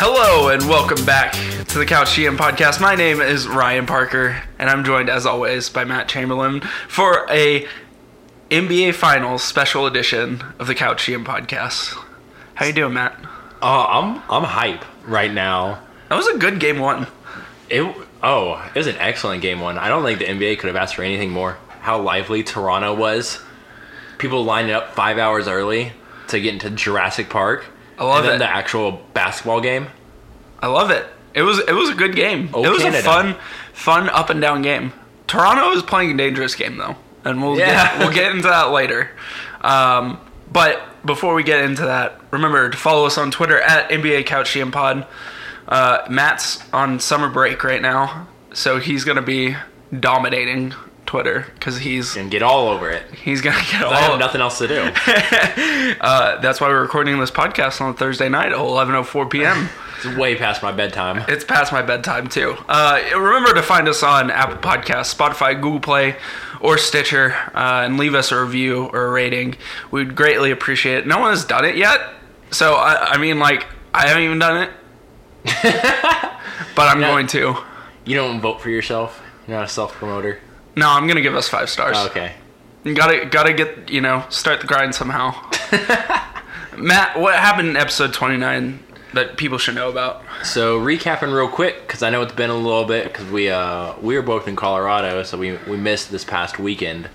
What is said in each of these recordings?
Hello and welcome back to the Couch GM podcast. My name is Ryan Parker, and I'm joined as always by Matt Chamberlain for a NBA Finals special edition of the Couch GM podcast. How you doing, Matt? Oh, I'm I'm hype right now. That was a good game one. It oh, it was an excellent game one. I don't think the NBA could have asked for anything more. How lively Toronto was. People lining up five hours early to get into Jurassic Park. I love and then it. the actual basketball game. I love it. It was it was a good game. Oh, it was Canada. a fun fun up and down game. Toronto is playing a dangerous game though, and we'll Yeah. get, we'll get into that later. Um, but before we get into that, remember to follow us on Twitter at NBA Couch GM Pod. Uh, Matt's on summer break right now, so he's gonna be dominating Twitter because he's And get all over it. he's gonna get all. I have nothing else to do. uh, that's why we're recording this podcast on Thursday night at 11:04 p.m. It's way past my bedtime. It's past my bedtime too. Uh, remember to find us on Apple Podcasts, Spotify, Google Play, or Stitcher, uh, and leave us a review or a rating. We'd greatly appreciate it. No one has done it yet, so I, I mean, like, I haven't even done it, but I'm going to. You don't vote for yourself. You're not a self promoter. No, I'm gonna give us five stars. okay. You gotta gotta get you know start the grind somehow. Matt, what happened in episode 29 that people should know about? So recapping real quick because I know it's been a little bit because we uh we were both in Colorado, so we we missed this past weekend.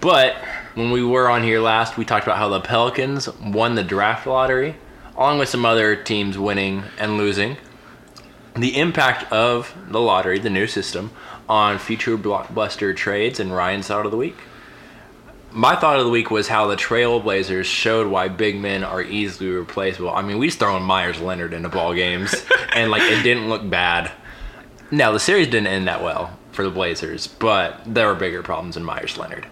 But when we were on here last, we talked about how the Pelicans won the draft lottery, along with some other teams winning and losing. The impact of the lottery, the new system, on future blockbuster trades and Ryan's thought of the week. My thought of the week was how the Trailblazers showed why big men are easily replaceable. I mean, we just throwing Meyers Leonard into ball games, and like it didn't look bad. Now the series didn't end that well for the Blazers, but there were bigger problems than Meyers Leonard.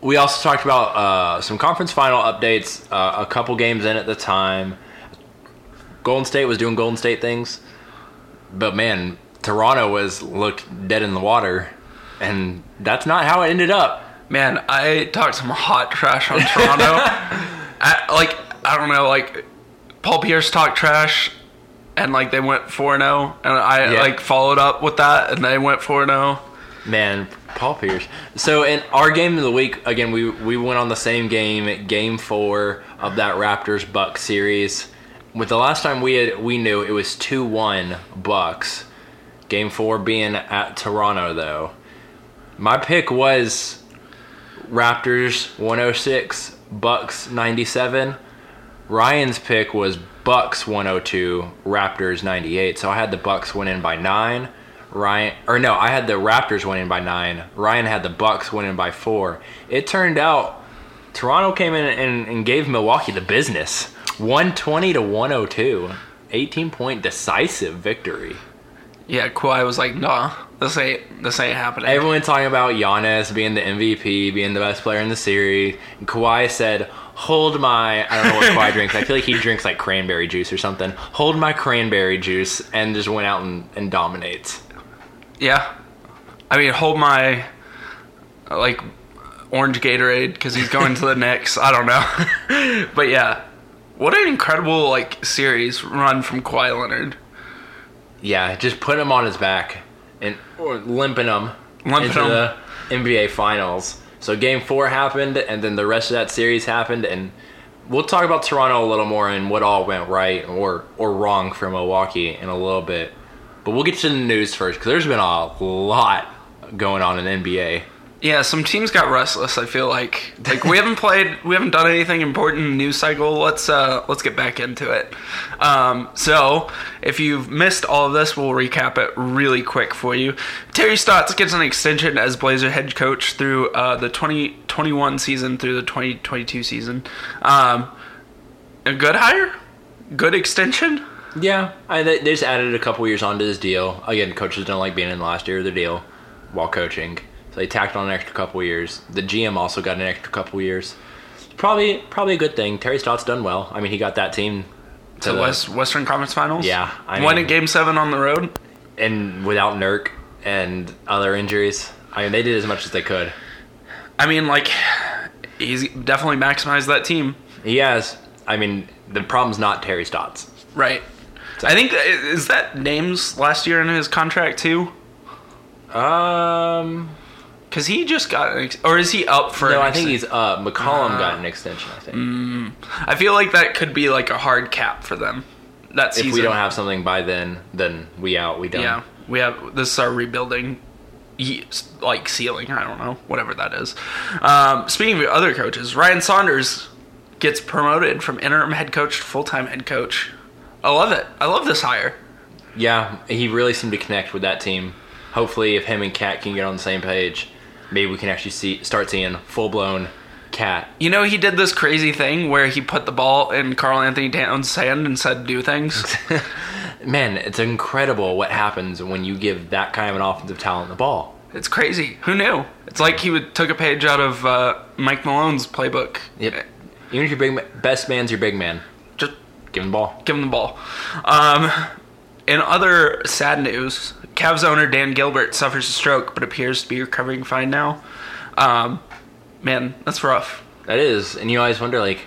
We also talked about uh, some conference final updates. Uh, a couple games in at the time. Golden State was doing Golden State things, but man, Toronto was looked dead in the water, and that's not how it ended up. Man, I talked some hot trash on Toronto. I, like, I don't know, like, Paul Pierce talked trash, and like they went four zero, oh, and I Yeah. like followed up with that, and they went four oh. zero. Man, Paul Pierce. So in our game of the week, again, we we went on the same game, game four of that Raptors Bucks series. With the last time we had we knew it was two one Bucks. Game four being at Toronto though. My pick was Raptors 106, Bucks 97. Ryan's pick was Bucks 102, Raptors 98. So I had the Bucks winning by nine. Ryan, or no, I had the Raptors winning by nine. Ryan had the Bucks winning by four. It turned out Toronto came in and, and gave Milwaukee the business, 120 to 102, 18 point decisive victory. Yeah, Kawhi was like, "Nah, this ain't this ain't happening." Everyone talking about Giannis being the MVP, being the best player in the series. And Kawhi said, "Hold my I don't know what Kawhi drinks. I feel like he drinks like cranberry juice or something. Hold my cranberry juice," and just went out and, and dominates. yeah, I mean, hold my like orange Gatorade because he's going to the Knicks. I don't know, but yeah, what an incredible like series run from Kawhi Leonard. Yeah, just put him on his back and or limping him Limping into him. the NBA Finals. So Game Four happened, and then the rest of that series happened, and we'll talk about Toronto a little more and what all went right or or wrong for Milwaukee in a little bit. But we'll get to the news first because there's been a lot going on in NBA. Yeah, some teams got restless. I feel like like we haven't played, we haven't done anything important in the news cycle. Let's uh let's get back into it. Um, so if you've missed all of this, we'll recap it really quick for you. Terry Stotts gets an extension as Blazer head coach through uh, the 2021 season through the 2022 season. Um, a good hire, good extension. Yeah, I, they they just added a couple years onto this deal. Again, coaches don't like being in the last year of the deal while coaching, so they tacked on an extra couple years. The GM also got an extra couple years. Probably, probably a good thing. Terry Stotts done well. I mean, he got that team To the- West Western Conference Finals. Yeah, I won mean- a Game Seven on the road. and without Nurk and other injuries. I mean, they did as much as they could. I mean, like he's definitely maximized that team. He has. I mean, the problem's not Terry Stotts. Right. I think is that names last year in his contract too, Um, because he just got an ex- or is he up for? no, I think he's up. McCollum Ah. got an extension. I think I feel like that could be like a hard cap for them. That if we don't have something by then, then we out. We done. yeah, we have this is our rebuilding, like ceiling. I don't know, whatever that is. Um, speaking of other coaches, Ryan Saunders gets promoted from interim head coach to full time head coach. I love it. I love this hire. Yeah, he really seemed to connect with that team. Hopefully, if him and KAT can get on the same page, maybe we can actually see start seeing full blown KAT. You know, he did this crazy thing where he put the ball in Karl-Anthony Towns' hand and said, "Do things." Man, it's incredible what happens when you give that kind of an offensive talent the ball. it's crazy. Who knew? It's like he would took a page out of uh, Mike Malone's playbook. Yep. Even if your big ma- best man's your big man, Just give him the ball. give him the ball. Um, in other sad news, Cavs owner Dan Gilbert suffers a stroke but appears to be recovering fine now. Um, man, that's rough. That is, and you always wonder like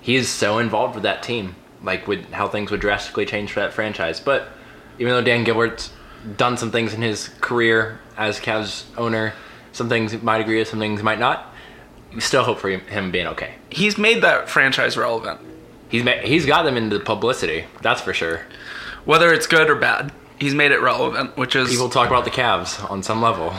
he is so involved with that team, like with how things would drastically change for that franchise. But even though Dan Gilbert's done some things in his career as Cavs owner, some things might agree with, some things might not. You still hope for him- him being okay. He's made that franchise relevant, He's ma- he's got them into the publicity, that's for sure. Whether it's good or bad. He's made it relevant, which is People talk about the Cavs on some level.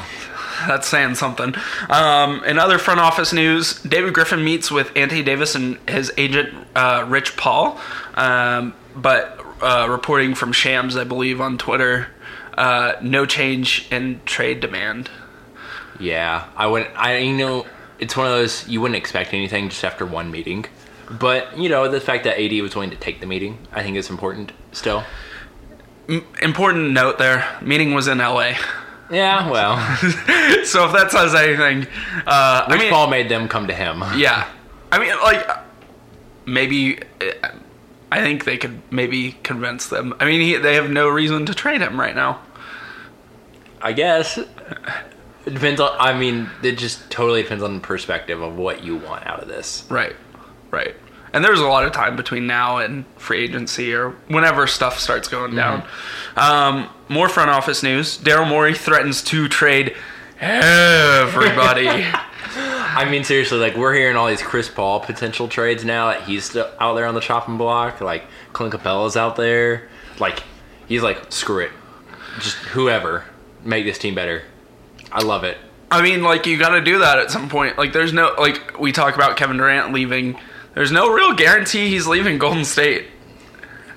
That's saying something. Um, in other front office news, David Griffin meets with Anthony Davis and his agent uh, Rich Paul, um, but uh, reporting from Shams, I believe, on Twitter, uh, no change in trade demand. Yeah, I would. I you know, it's one of those you wouldn't expect anything just after one meeting, but you know the fact that AD was willing to take the meeting, I think is important still. Important note there: meeting was in LA. Yeah, well, so if that says anything, uh, I mean, Paul made them come to him. yeah, I mean, like maybe. I think they could maybe convince them. I mean, he, they have no reason to trade him right now. I guess it depends on. I mean, it just totally depends on the perspective of what you want out of this. Right, right. And there's a lot of time between now and free agency or whenever stuff starts going down. Um, more front office news. Daryl Morey threatens to trade everybody. I mean, seriously, like we're hearing all these Chris Paul potential trades now that he's still out there on the chopping block. Like Clint Capela's out there. Like he's like, screw it, just whoever make this team better. I love it. I mean, like you got to do that at some point. Like there's no like we talk about Kevin Durant leaving. There's no real guarantee he's leaving Golden State.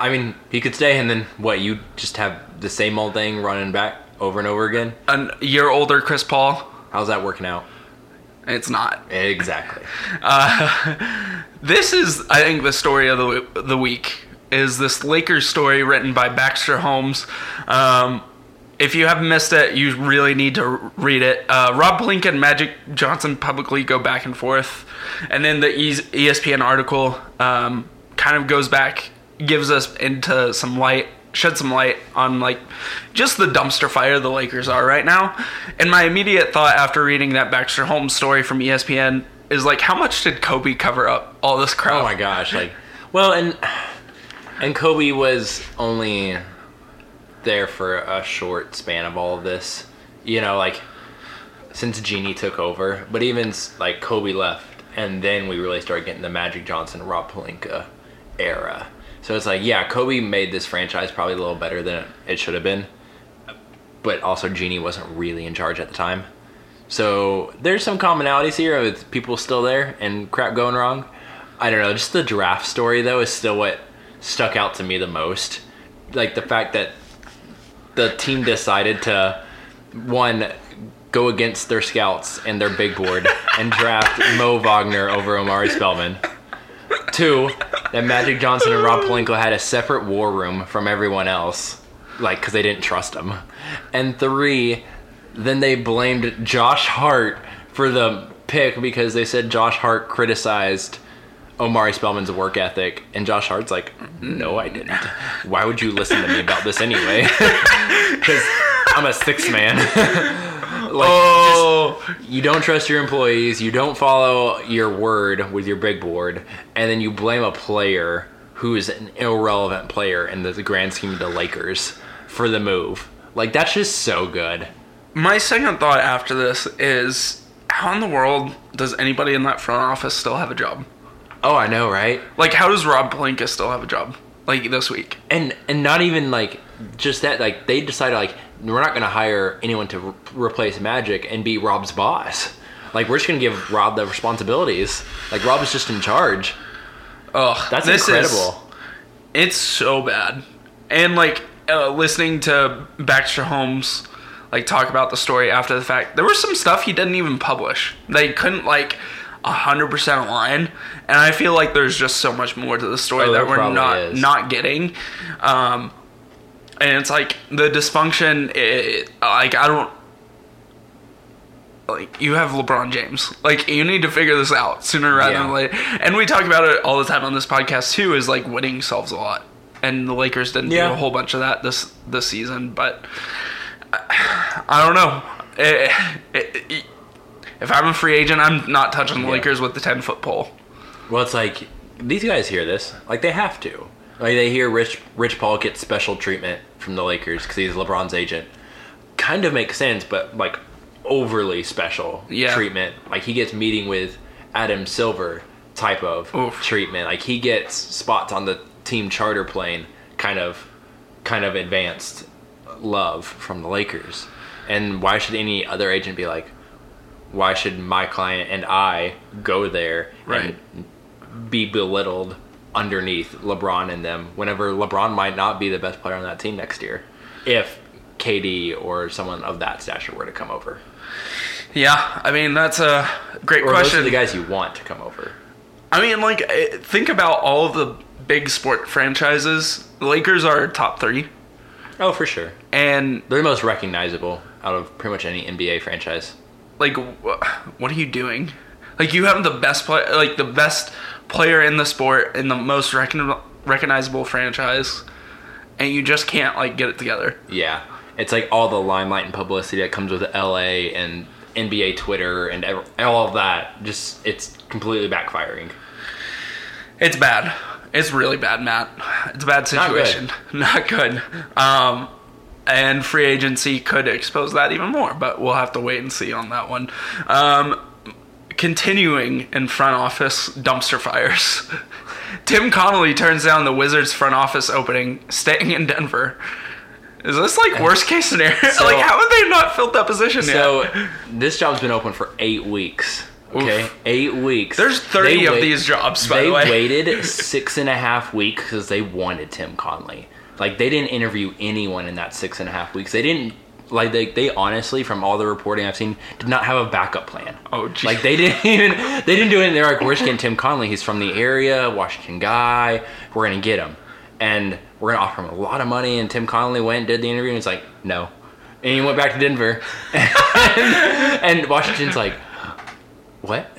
I mean, he could stay, and then what? You just have the same old thing running back over and over again. A year older Chris Paul. How's that working out? It's not. Exactly. This is, I think, the story of the the week. Is this Lakers story written by Baxter Holmes? Um, if you haven't missed it, you really need to read it. Uh, Rob Pelinka and Magic Johnson publicly go back and forth, and then the ESPN article um, kind of goes back, gives us into some light, shed some light on like just the dumpster fire the Lakers are right now. And my immediate thought after reading that Baxter Holmes story from ESPN is like, how much did Kobe cover up all this crap? Oh my gosh! Like, well, and and Kobe was only there for a short span of all of this. You know, like since Jeanie took over, but even like Kobe left, and then we really started getting the Magic Johnson, Rob Pelinka era. So it's like, yeah, Kobe made this franchise probably a little better than it should have been, but also Jeanie wasn't really in charge at the time. So there's some commonalities here with people still there and crap going wrong. I don't know. Just the draft story though is still what stuck out to me the most. Like the fact that the team decided to one go against their scouts and their big board and draft Mo Wagner over Omari Spellman. Two, that Magic Johnson and Rob Pelinka had a separate war room from everyone else, like because they didn't trust him. And three, then they blamed Josh Hart for the pick because they said Josh Hart criticized Omari Spellman's work ethic, and Josh Hart's like, "No, I didn't. Why would you listen to me about this anyway? Because I'm a six man." like, Oh, you don't trust your employees, you don't follow your word with your big board, and then you blame a player who is an irrelevant player in the grand scheme of the Lakers for the move. Like that's just so good. My second thought after this is how in the world does anybody in that front office still have a job? Oh, I know, right? Like, how does Rob Pelinka still have a job? Like this week? And and not even like just that. Like they decided like we're not going to hire anyone to re- replace Magic and be Rob's boss. Like we're just going to give Rob the responsibilities. Like Rob is just in charge. Ugh, That's this is- incredible. it's so bad. And like uh, listening to Baxter Holmes like talk about the story after the fact, there was some stuff he didn't even publish. They couldn't like hundred percent align, and I feel like there's just so much more to the story Oh, that we're not is. not getting. Um, and it's like the dysfunction. It, like I don't. Like you have LeBron James, like you need to figure this out sooner rather Yeah. than later. And we talk about it all the time on this podcast too. Is like winning solves a lot, and the Lakers didn't Yeah. do a whole bunch of that this this season. But I, I don't know. Eh, eh, eh, if I'm a free agent, I'm not touching the Yeah. Lakers with the ten foot pole. Well, it's like these guys hear this, like they have to. Like they hear Rich Rich Paul gets special treatment from the Lakers because he's LeBron's agent. Kind of makes sense, but like overly special Yeah. treatment. Like he gets meeting with Adam Silver type of Oof. treatment. Like he gets spots on the team charter plane, kind of, kind of advanced love from the Lakers. And why should any other agent be like? Why should my client and I go there Right. and be belittled underneath LeBron and them whenever LeBron might not be the best player on that team next year if KD or someone of that stature were to come over. Yeah, I mean that's a great Or those question. are the guys you want to come over. I mean, like, eh, think about all of the big sport franchises. The Lakers are top three, Oh, for sure. and They're the most recognizable out of pretty much any NBA franchise. Like, what are you doing? Like, you have the best play, like the best player in the sport in the most recon- recognizable franchise, and you just can't like get it together. Yeah. It's like all the limelight and publicity that comes with LA and NBA Twitter and all of that. Just, it's completely backfiring. It's bad. It's really bad, Matt. It's a bad situation. Not good. situation. Not good. Um, and free agency could expose that even more, but we'll have to wait and see on that one. Um, continuing in front office dumpster fires. Tim Connolly turns down the Wizards front office opening, staying in Denver. Is this like worst case scenario? So- like, how have they not filled that position So yet? this job's been open for eight weeks. Okay, Oof. eight weeks. There's 30 They of wait- these jobs, by the way. They waited six and a half weeks because they wanted Tim Connolly. Like they didn't interview anyone in that six and a half weeks. They didn't like they they honestly, from all the reporting I've seen, did not have a backup plan. Oh, gee. like they didn't even they didn't do it. They're like, we're just getting Tim Connolly. He's from the area, Washington guy. We're gonna get him, and we're gonna offer him a lot of money. And Tim Connolly went, did the interview, and It's like, no. And he went back to Denver, and, and Washington's like, what?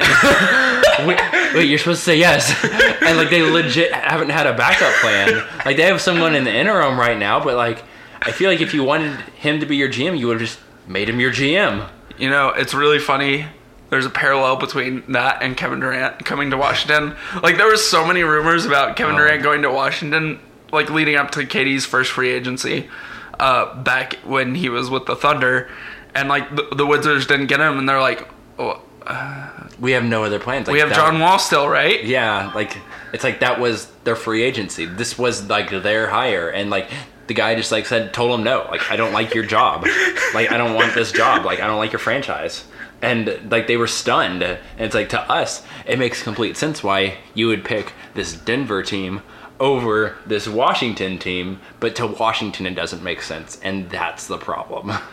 wait, wait, you're supposed to say yes. and like they legit haven't had a backup plan. Like they have someone in the interim right now, but like I feel like if you wanted him to be your GM, you would have just made him your GM. You know, it's really funny. There's a parallel between that and Kevin Durant coming to Washington. Like there was so many rumors about Kevin Oh. Durant going to Washington, like leading up to KD's first free agency, uh, back when he was with the Thunder, and like the, the Wizards didn't get him, and they're like, oh, We have no other plans. Like, we have that- John Wall still, right? Yeah, like it's like that was their free agency. This was like their hire, and like the guy just like said, told him no. Like I don't like your job. like I don't want this job. Like I don't like your franchise. And like they were stunned. And it's like to us, it makes complete sense why you would pick this Denver team over this Washington team, but to Washington it doesn't make sense, and that's the problem.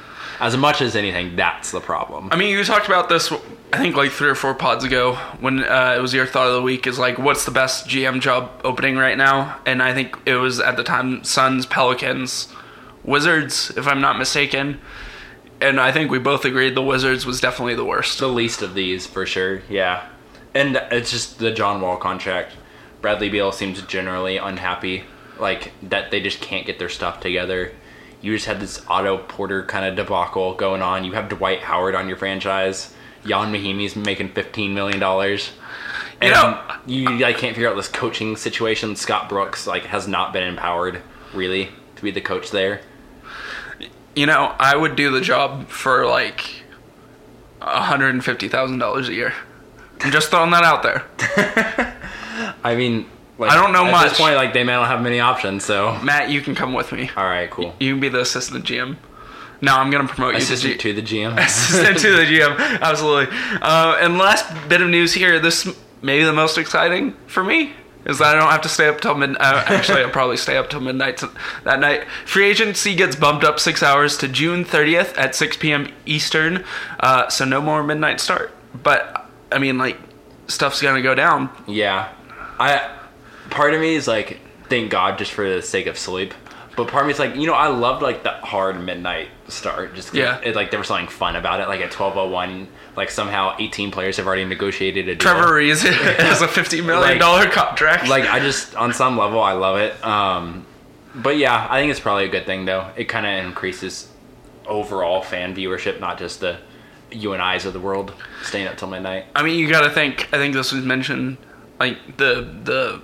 As much as anything, that's the problem. I mean, you talked about this, I think, like three or four pods ago when uh, it was your thought of the week. Is like, what's the best GM job opening right now? And I think it was at the time Suns, Pelicans, Wizards, if I'm not mistaken. And I think we both agreed the Wizards was definitely the worst. the least of these for sure. Yeah, and it's just the John Wall contract. Bradley Beal seems generally unhappy, like that they just can't get their stuff together. You just had this Otto Porter kind of debacle going on. You have Dwight Howard on your franchise. Ian Mahinmi's making fifteen million dollars. And know- you like can't figure out this coaching situation. Scott Brooks like has not been empowered really to be the coach there. You know, I would do the job for like hundred and fifty thousand dollars a year. I'm just throwing that out there. I mean, like, I don't know at much. At this point. Like they may not have many options. So Matt, you can come with me. all right, cool. You can be the assistant GM. No, I'm gonna promote you to G- to the GM. assistant to the GM. Absolutely. Uh, and last bit of news here. This may be the most exciting for me is that I don't have to stay up till midnight. Uh, actually, I'll probably stay up till midnight that night. Free agency gets bumped up six hours to June 30th at 6 p.m. Eastern. Uh, so no more midnight start. But I mean, like stuff's gonna go down. Yeah, I. Part of me is like, thank God, just for the sake of sleep. But part of me is like, you know, I loved like the hard midnight start. Just Yeah. it, like there was something fun about it. Like at twelve oh one, like somehow eighteen players have already negotiated a deal. Trevor Reeves has a $50 million contract. Like I just on some level I love it. Um, but yeah, I think it's probably a good thing though. It kind of increases overall fan viewership, not just the you and I's of the world staying up till midnight. I mean, you got to think. I think this was mentioned, like the the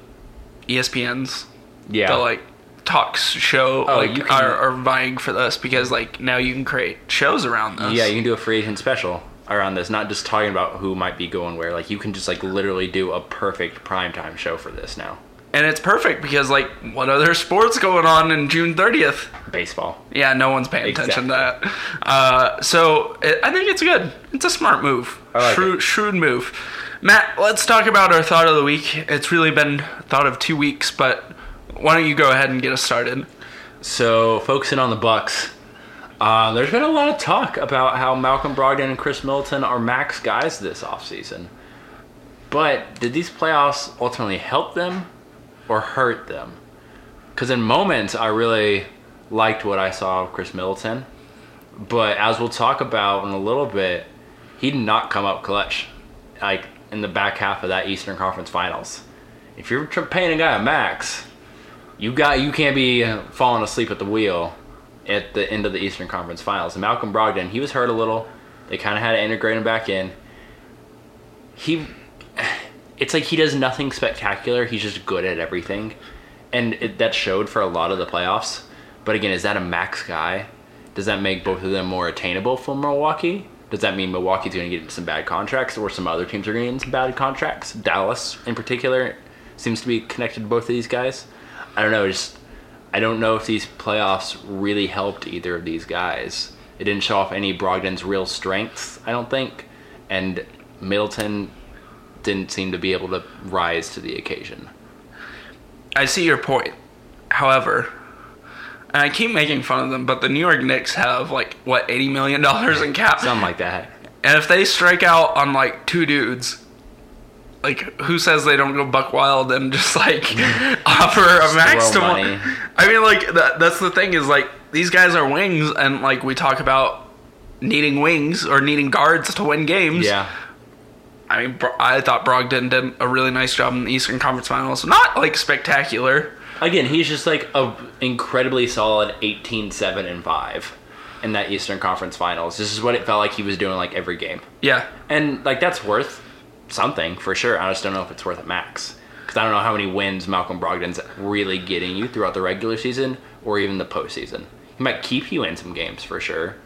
ESPN's Yeah, the like talks show Oh, like can- are, are vying for this because like now you can create shows around this. Yeah, you can do a free agent special around this, not just talking about who might be going where. Like you can just like literally do a perfect primetime show for this now. and it's perfect because like what other sports going on in June thirtieth? Baseball. Yeah, no one's paying attention to that. Uh, so it, I think it's good. It's a smart move. Like shrewd, shrewd move. Matt, let's talk about our thought of the week. It's really been thought of two weeks, but why don't you go ahead and get us started? So focusing on the Bucks, uh, there's been a lot of talk about how Malcolm Brogdon and Khris Middleton are max guys this offseason. But did these playoffs ultimately help them or hurt them? Because in moments I really liked what I saw of Khris Middleton, but as we'll talk about in a little bit, he did not come up clutch, like in the back half of that Eastern Conference Finals. If you're paying a guy a max, you got you can't be uh, falling asleep at the wheel at the end of the Eastern Conference Finals. And Malcolm Brogdon, he was hurt a little. They kind of had to integrate him back in. He, it's like he does nothing spectacular. He's just good at everything, and it, that showed for a lot of the playoffs. But again, is that a max guy? Does that make both of them more attainable for Milwaukee? Does that mean Milwaukee's going to get into some bad contracts, or some other teams are going to get some bad contracts? Dallas, in particular, seems to be connected to both of these guys. I don't know. Just I don't know if these playoffs really helped either of these guys. It didn't show off any Brogdon's real strengths, I don't think, and Middleton didn't seem to be able to rise to the occasion. I see your point. However, and I keep making fun of them, but the New York Knicks have like what eighty million dollars in cap, Something like that. and if they strike out on like two dudes, like who says they don't go buck wild and just like offer a max to one? I mean, like that, that's the thing is like these guys are wings, and like we talk about needing wings or needing guards to win games. Yeah. I mean, I thought Brogdon did a really nice job in the Eastern Conference Finals. Not like spectacular. Again, he's just like a incredibly solid 18 7 and 5 in that Eastern Conference Finals. This is what it felt like he was doing like every game. Yeah, And like that's worth something for sure. I just don't know if it's worth it max because I don't know how many wins Malcolm Brogdon's really getting you throughout the regular season or even the postseason. He might keep you in some games for sure,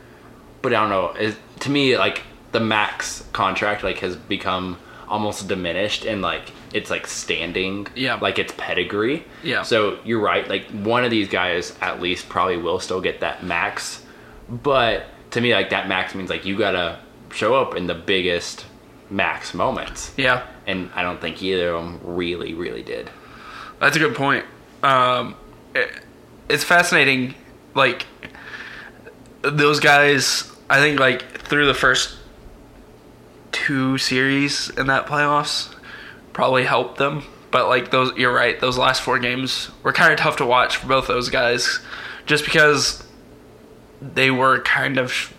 but I don't know. It, to me, like the max contract like has become almost diminished and like it's like standing Yeah. like it's pedigree Yeah. so you're right like one of these guys at least probably will still get that max but to me like that max means like you gotta show up in the biggest max moments yeah. and i don't think either of them really really did That's a good point. Um, it, it's fascinating. Like those guys, I think like through the first two series in that playoffs probably helped them. But like those, you're right. Those last four games were kind of tough to watch for both those guys, just because they were kind of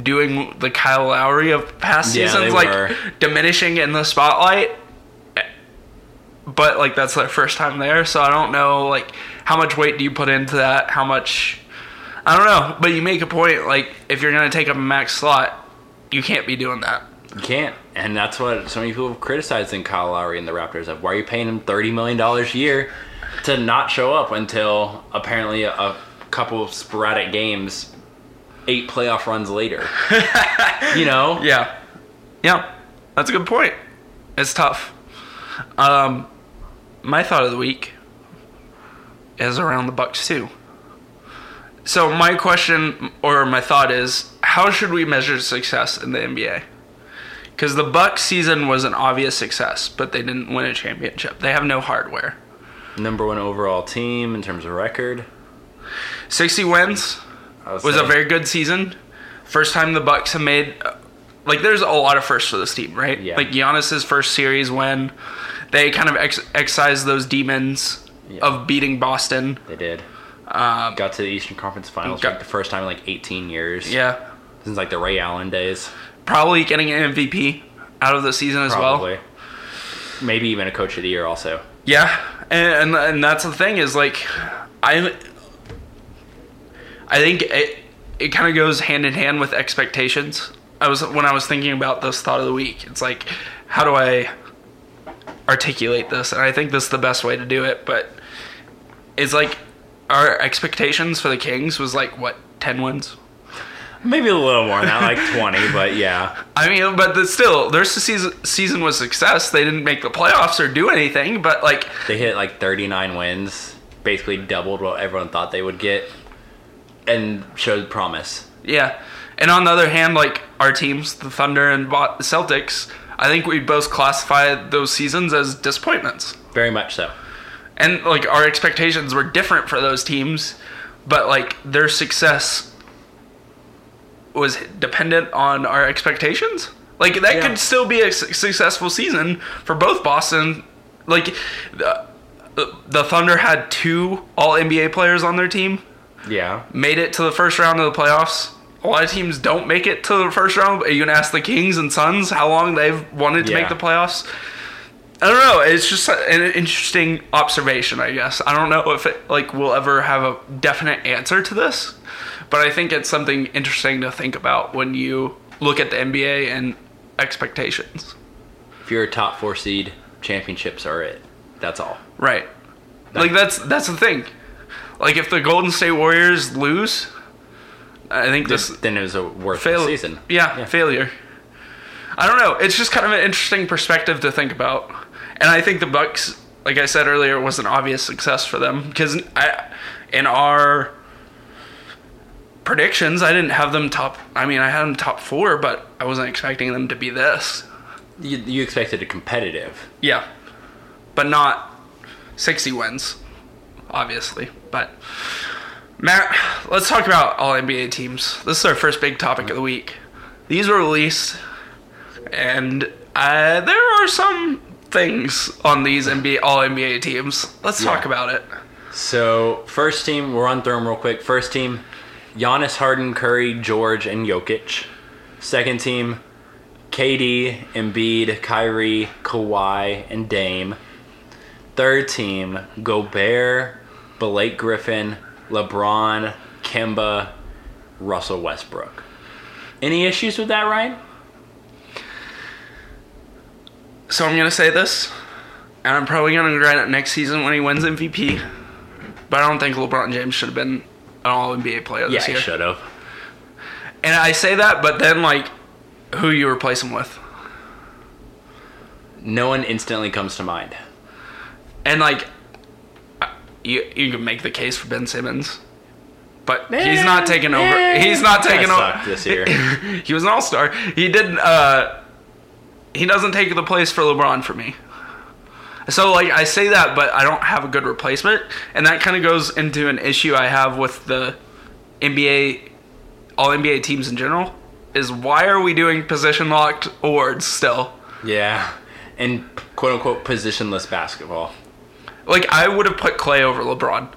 doing the Kyle Lowry of past Yeah, seasons, like were. diminishing in the spotlight but like that's their first time there so i don't know like how much weight do you put into that how much i don't know but you make a point like if you're gonna take up a max slot you can't be doing that You can't, and that's what so many people have criticized in Kyle Lowry and the Raptors of why are you paying him thirty million dollars a year to not show up until apparently a, a couple of sporadic games, eight playoff runs later. you know, Yeah. Yeah. That's a good point. It's tough. Um, my thought of the week is around the Bucks too. So my question or my thought is, how should we measure success in the NBA? Because the Bucks season was an obvious success, but they didn't win a championship. They have no hardware. number one overall team in terms of record. 60 wins was say. a very good season. First time the Bucks have made uh, like there's a lot of firsts for this team, right? Yeah. Like Giannis's first series win, they kind of ex- excised those demons Yeah. of beating Boston. They did. Um, Got to the Eastern Conference Finals Got- for like the first time in like 18 years. yeah, Since like the Ray Allen days. probably getting an MVP out of the season as well. Maybe even a coach of the year also. Yeah, and, and and that's the thing is like, I I think it it kind of goes hand in hand with expectations. I was when I was thinking about this thought of the week. It's like, how do I articulate this? And I think this is the best way to do it. But it's like our expectations for the Kings was like what ten wins. Maybe a little more not like 20, but yeah. I mean, but the, still, their season season was success. They didn't make the playoffs or do anything, but like They hit like 39 wins, basically doubled what everyone thought they would get, and showed promise. Yeah. And on the other hand, like our teams, the Thunder and Celtics, I think we both classify those seasons as disappointments. Very much so. And like our expectations were different for those teams, but like their success was dependent on our expectations. Like that Yeah. could still be a su- successful season for both Boston. Like the, the Thunder had two All NBA players on their team Yeah. made it to the first round of the playoffs. A lot of teams don't make it to the first round. You gonna ask the Kings and Suns how long they've wanted to Yeah. make the playoffs? I don't know. It's just an interesting observation, I guess. I don't know if it like we'll ever have a definite answer to this, but I think it's something interesting to think about when you look at the NBA and expectations. If you're a top four seed, championships are it. That's all. Right. Like that's that's the thing. Like if the Golden State Warriors lose, I think this then it was a worth fail season. Yeah, failure. I don't know. It's just kind of an interesting perspective to think about, and I think the Bucks, like I said earlier, was an obvious success for them because I, in our predictions, I didn't have them top. I mean, I had them top four, but I wasn't expecting them to be this. You, you expected a competitive. Yeah, but not sixty wins, obviously. But Matt, let's talk about all NBA teams. This is our first big topic of the week. These were released, and uh, there are some things on these NBA all NBA teams. Let's Yeah. talk about it. So first team, we'll run through them real quick. First team, Giannis, Harden, Curry, George, and Jokic. Second team, KD, Embiid, Kyrie, Kawhi, and Dame. Third team, Gobert, Blake Griffin, LeBron, Kemba, Russell Westbrook. Any issues with that, Ryan? So I'm gonna say this, and I'm probably gonna regret it next season when he wins MVP. But I don't think LeBron James should have been an All NBA player Yeah, this he year. should have. And I say that, but then like, who you replace him with? No one instantly comes to mind. And like, you you can make the case for Ben Simmons, but he's not taking over. He's not taking over this year. he was an All Star. He didn't. Uh, he doesn't take the place for LeBron for me. So like I say that, but I don't have a good replacement, and that kind of goes into an issue I have with the NBA, all NBA teams in general. Is why are we doing position locked awards still? Yeah. And quote unquote positionless basketball. Like I would have put Klay over LeBron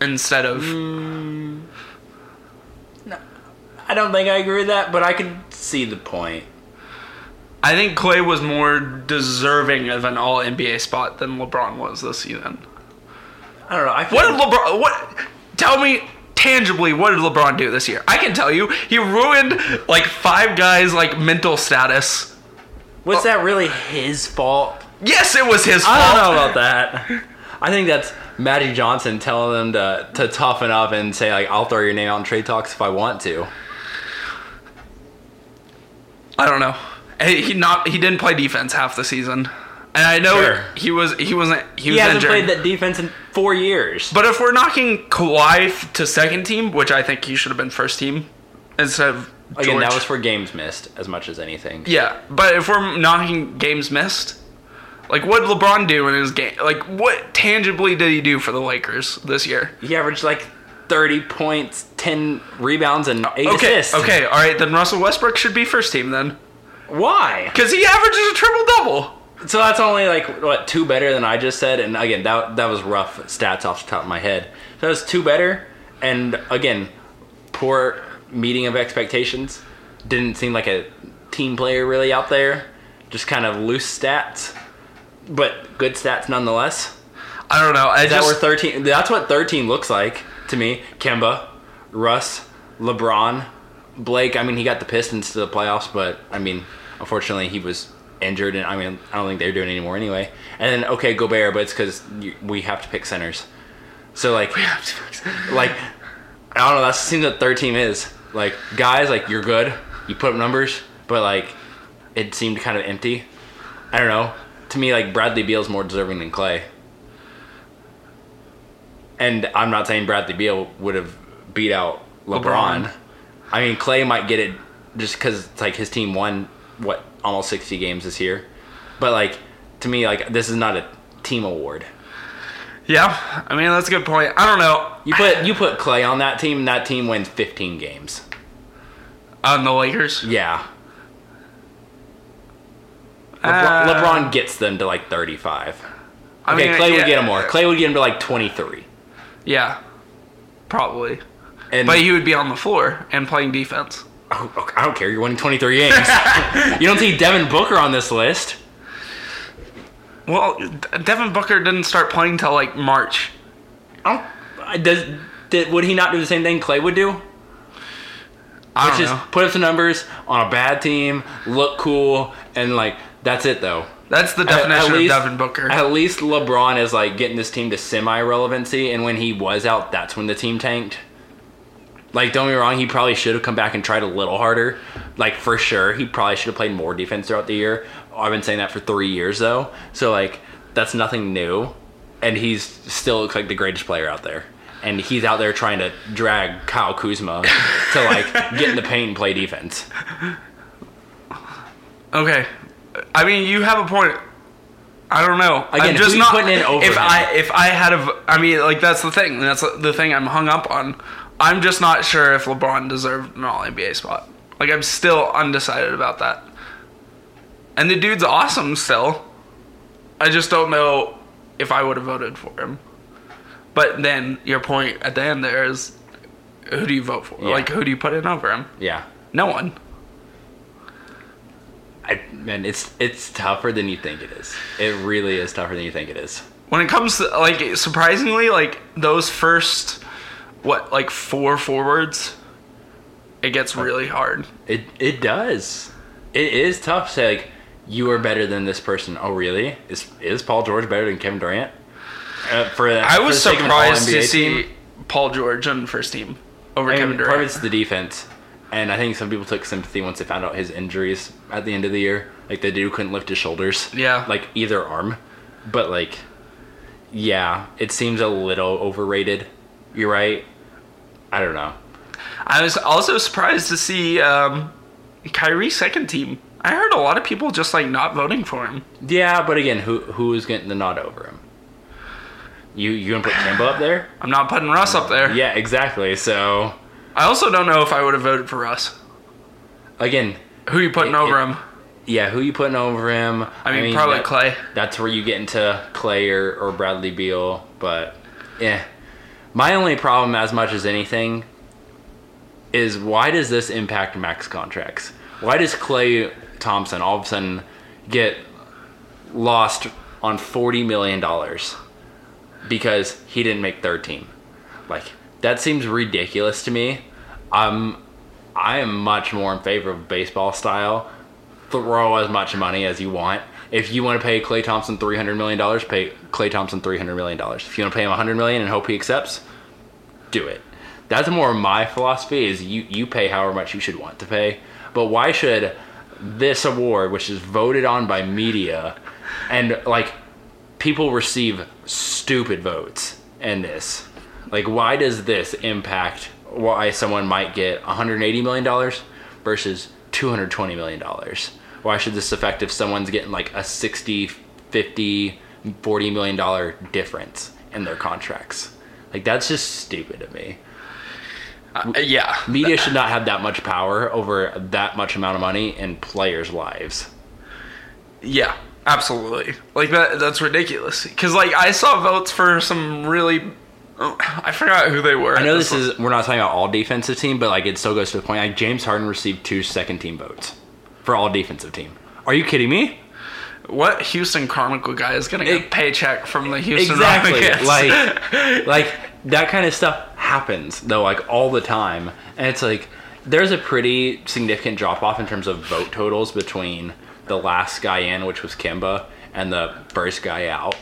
instead of mm. No, I don't think I agree with that, but I can see the point. I think Klay was more deserving of an All NBA spot than LeBron was this season. I don't know. I What did LeBron? What? Tell me, tangibly, what did LeBron do this year? I can tell you, he ruined like five guys' like mental status. Was that really his fault? Yes, it was his fault. I don't know about that. I think that's Magic Johnson telling them to, to toughen up and say like I'll throw your name out in trade talks if I want to. I don't know. He he not he didn't play defense half the season, and I know Sure. he was he wasn't he He was hasn't injured. played that defense in four years. But if we're knocking Kawhi to second team, which I think he should have been first team instead of Again, that was for games missed as much as anything. yeah. But if we're knocking games missed, like what did LeBron do in his game? Like what tangibly did he do for the Lakers this year? He averaged like 30 points, 10 rebounds, and 8 Okay, assists. okay, all right. Then Russell Westbrook should be first team then, Why? because he averages a triple double. So that's only like what two better than I just said, and again that that was rough stats off the top of my head. So that was two better, and again, poor meeting of expectations. Didn't seem like a team player really out there. Just kind of loose stats, but good stats nonetheless. I don't know. I Is that just where thirteen? That's what thirteen looks like to me. Kemba, Russ, LeBron, Blake. I mean, he got the Pistons to the playoffs, but I mean, unfortunately, he was injured, and I mean, I don't think they're doing it anymore anyway. And then okay, Gobert, but it's because we have to pick centers. So like, we have to like I don't know. That seems what third team is. Like guys, like you're good. You put up numbers, but like it seemed kind of empty. I don't know. To me, like Bradley Beal's more deserving than Klay. And I'm not saying Bradley Beal would have beat out LeBron. LeBron. I mean, Klay might get it just because it's like his team won what almost 60 games this year. But like to me, like this is not a team award. yeah. I mean that's a good point. I don't know. You put you put Klay on that team, and that team wins 15 games. On the Lakers, Yeah, LeBron, Uh, LeBron gets them to like 35. I Okay, mean, Klay would get him more. Klay would get him to like 23. Yeah, probably. And But he would be on the floor and playing defense. Oh, I don't care. You're winning 23 games. you don't see Devin Booker on this list. Well, Devin Booker didn't start playing till like March. I don't. Does did, would he not do the same thing Klay would do? I Which don't is know. put up some numbers on a bad team, look cool, and like that's it though. That's the At- definition at least- of Devin Booker. At least LeBron is like getting this team to semi relevancy, and when he was out, that's when the team tanked. Like, don't get me wrong, he probably should have come back and tried a little harder. Like, for sure, he probably should have played more defense throughout the year. I've been saying that for three years, though. So, like, that's nothing new. And he's still looks like the greatest player out there. And he's out there trying to drag Kyle Kuzma to, like, get in the paint and play defense. okay, I mean you have a point. I don't know. Again, I'm just not putting in over if him? I if I had a, I mean, like that's the thing. That's the thing I'm hung up on. I'm just not sure if LeBron deserved an All NBA spot. Like I'm still undecided about that. And the dude's awesome still. I just don't know if I would have voted for him. But then your point at the end there is, who do you vote for? Yeah. Like who do you put in over him? Yeah. No one. I, man, it's it's tougher than you think it is. It really is tougher than you think it is. when it comes to like surprisingly like those first what like four forwards it gets really hard It it does. It is tough to say like you are better than this person. Oh really? Is is Paul George better than Kevin Durant? Uh, for i was the sake of an surprised to see team? paul george on the first team over I mean, kevin part of durant it's the defense, and I think some people took sympathy once they found out his injuries at the end of the year. Like the dude couldn't lift his shoulders. Yeah. Like either arm, but like, yeah, it seems a little overrated. You're right. I don't know. i was also surprised to see um Kyrie second team i heard a lot of people just like not voting for him Yeah, but again, who who is getting the nod over him? You you gonna put Kemba up there? i'm not putting russ up there Yeah, exactly. So i also don't know if i would have voted for russ again, who you putting It- over it- him yeah, who you putting over him? i mean, probably that- klay That's where you get into Klay or, or Bradley Beal, but yeah. My only problem, as much as anything, is why does this impact max contracts? Why does Klay Thompson all of a sudden get lost on forty million dollars because he didn't make third team? Like that seems ridiculous to me. I'm I am much more in favor of baseball style. Throw as much money as you want. If you want to pay Klay Thompson three hundred million dollars, pay Klay Thompson three hundred million dollars. If you want to pay him hundred million and hope he accepts, do it. That's more my philosophy. Is you you pay however much you should want to pay. But why should this award, which is voted on by media, and like people receive stupid votes in this? Like, why does this impact why someone might get 180 million dollars versus 220 million dollars? Why should this affect if someone's getting like a 60, 50, 40 million dollar difference in their contracts? Like that's just stupid to me. Uh, yeah. Media should not have that much power over that much amount of money in players' lives. Yeah, absolutely. Like that that's ridiculous. Cuz like I saw votes for some really oh, I forgot who they were. I know this is we're not talking about all defensive team, but like it still goes to the point. Like James Harden received two second team votes for all defensive team. Are you kidding me? what Houston Carmichael guy is going to get a paycheck from the Houston exactly. Rockets? Like, like that kind of stuff happens though, like all the time, and it's like there's a pretty significant drop off in terms of vote totals between the last guy in, which was Kemba, and the first guy out,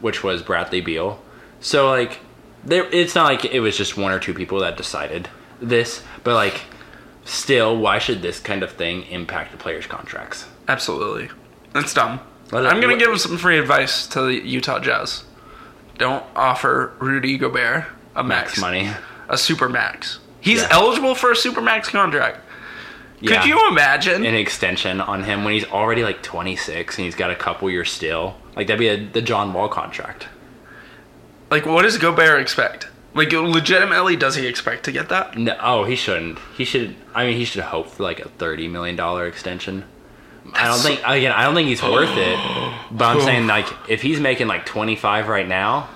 which was Bradley Beal. So like, there, it's not like it was just one or two people that decided this, but like, still, why should this kind of thing impact the players' contracts? Absolutely. That's dumb. Let I'm going to give him some free advice to the Utah Jazz. Don't offer Rudy Gobert a max, Max money. a super max. He's Yeah. eligible for a super max contract. Yeah. Could you imagine? an extension on him when he's already like 26 and he's got a couple years still. Like that'd be a, the John Wall contract. like, what does Gobert expect? Like, legitimately, does he expect to get that? No, oh, he shouldn't. He should. I mean, he should hope for like a 30 million dollar extension. I don't That's- think again. I don't think he's worth it. But I'm oh. saying like if he's making like 25 right now,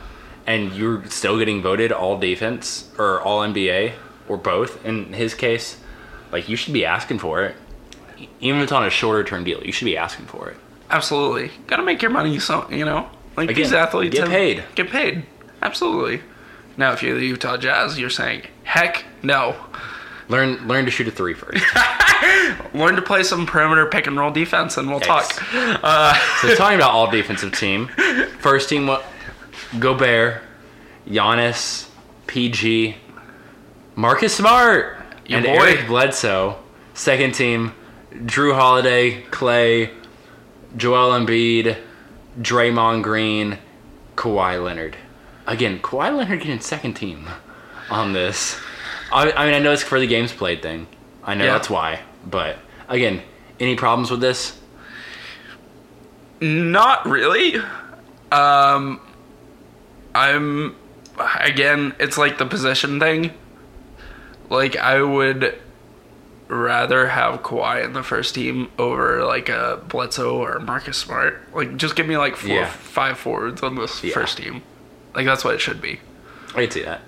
and you're still getting voted all defense or all NBA or both in his case, like you should be asking for it. Even if it's on a shorter term deal, you should be asking for it. Absolutely. Got to make your money, so you know, like Again, these athletes get have- paid. Get paid. Absolutely. Now, if you're the Utah Jazz, you're saying, heck no. Learn learn to shoot a three first. Learn to play some perimeter pick and roll defense, and we'll Yes. talk. Uh, So talking about all defensive team, first team what Gobert, Giannis, PG, Marcus Smart, Your and boy. Eric Bledsoe. Second team, Jrue Holiday, Klay, Joel Embiid, Draymond Green, Kawhi Leonard. Again, Kawhi Leonard getting second team on this. I, I mean, I know it's for the games played thing. I know Yeah. that's why. But again, any problems with this? Not really. Um, I'm again. It's like the position thing. Like I would rather have Kawhi in the first team over like a Bledsoe or Marcus Smart. Like just give me like four, Yeah. five forwards on this Yeah. first team. Like that's what it should be. I can see that.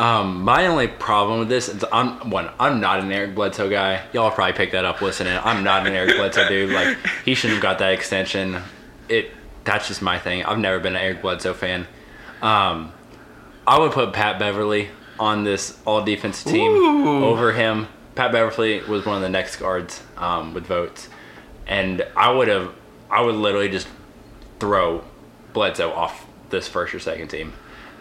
Um, my only problem with this is I'm one. I'm not an Eric Bledsoe guy. Y'all probably picked that up listening. I'm not an Eric Bledsoe dude. Like he shouldn't have got that extension. It. That's just my thing. I've never been an Eric Bledsoe fan. Um, I would put Pat Beverley on this all defense team Ooh. over him. Pat Beverley was one of the next guards um, with votes, and I would have. I would literally just throw Bledsoe off this first or second team,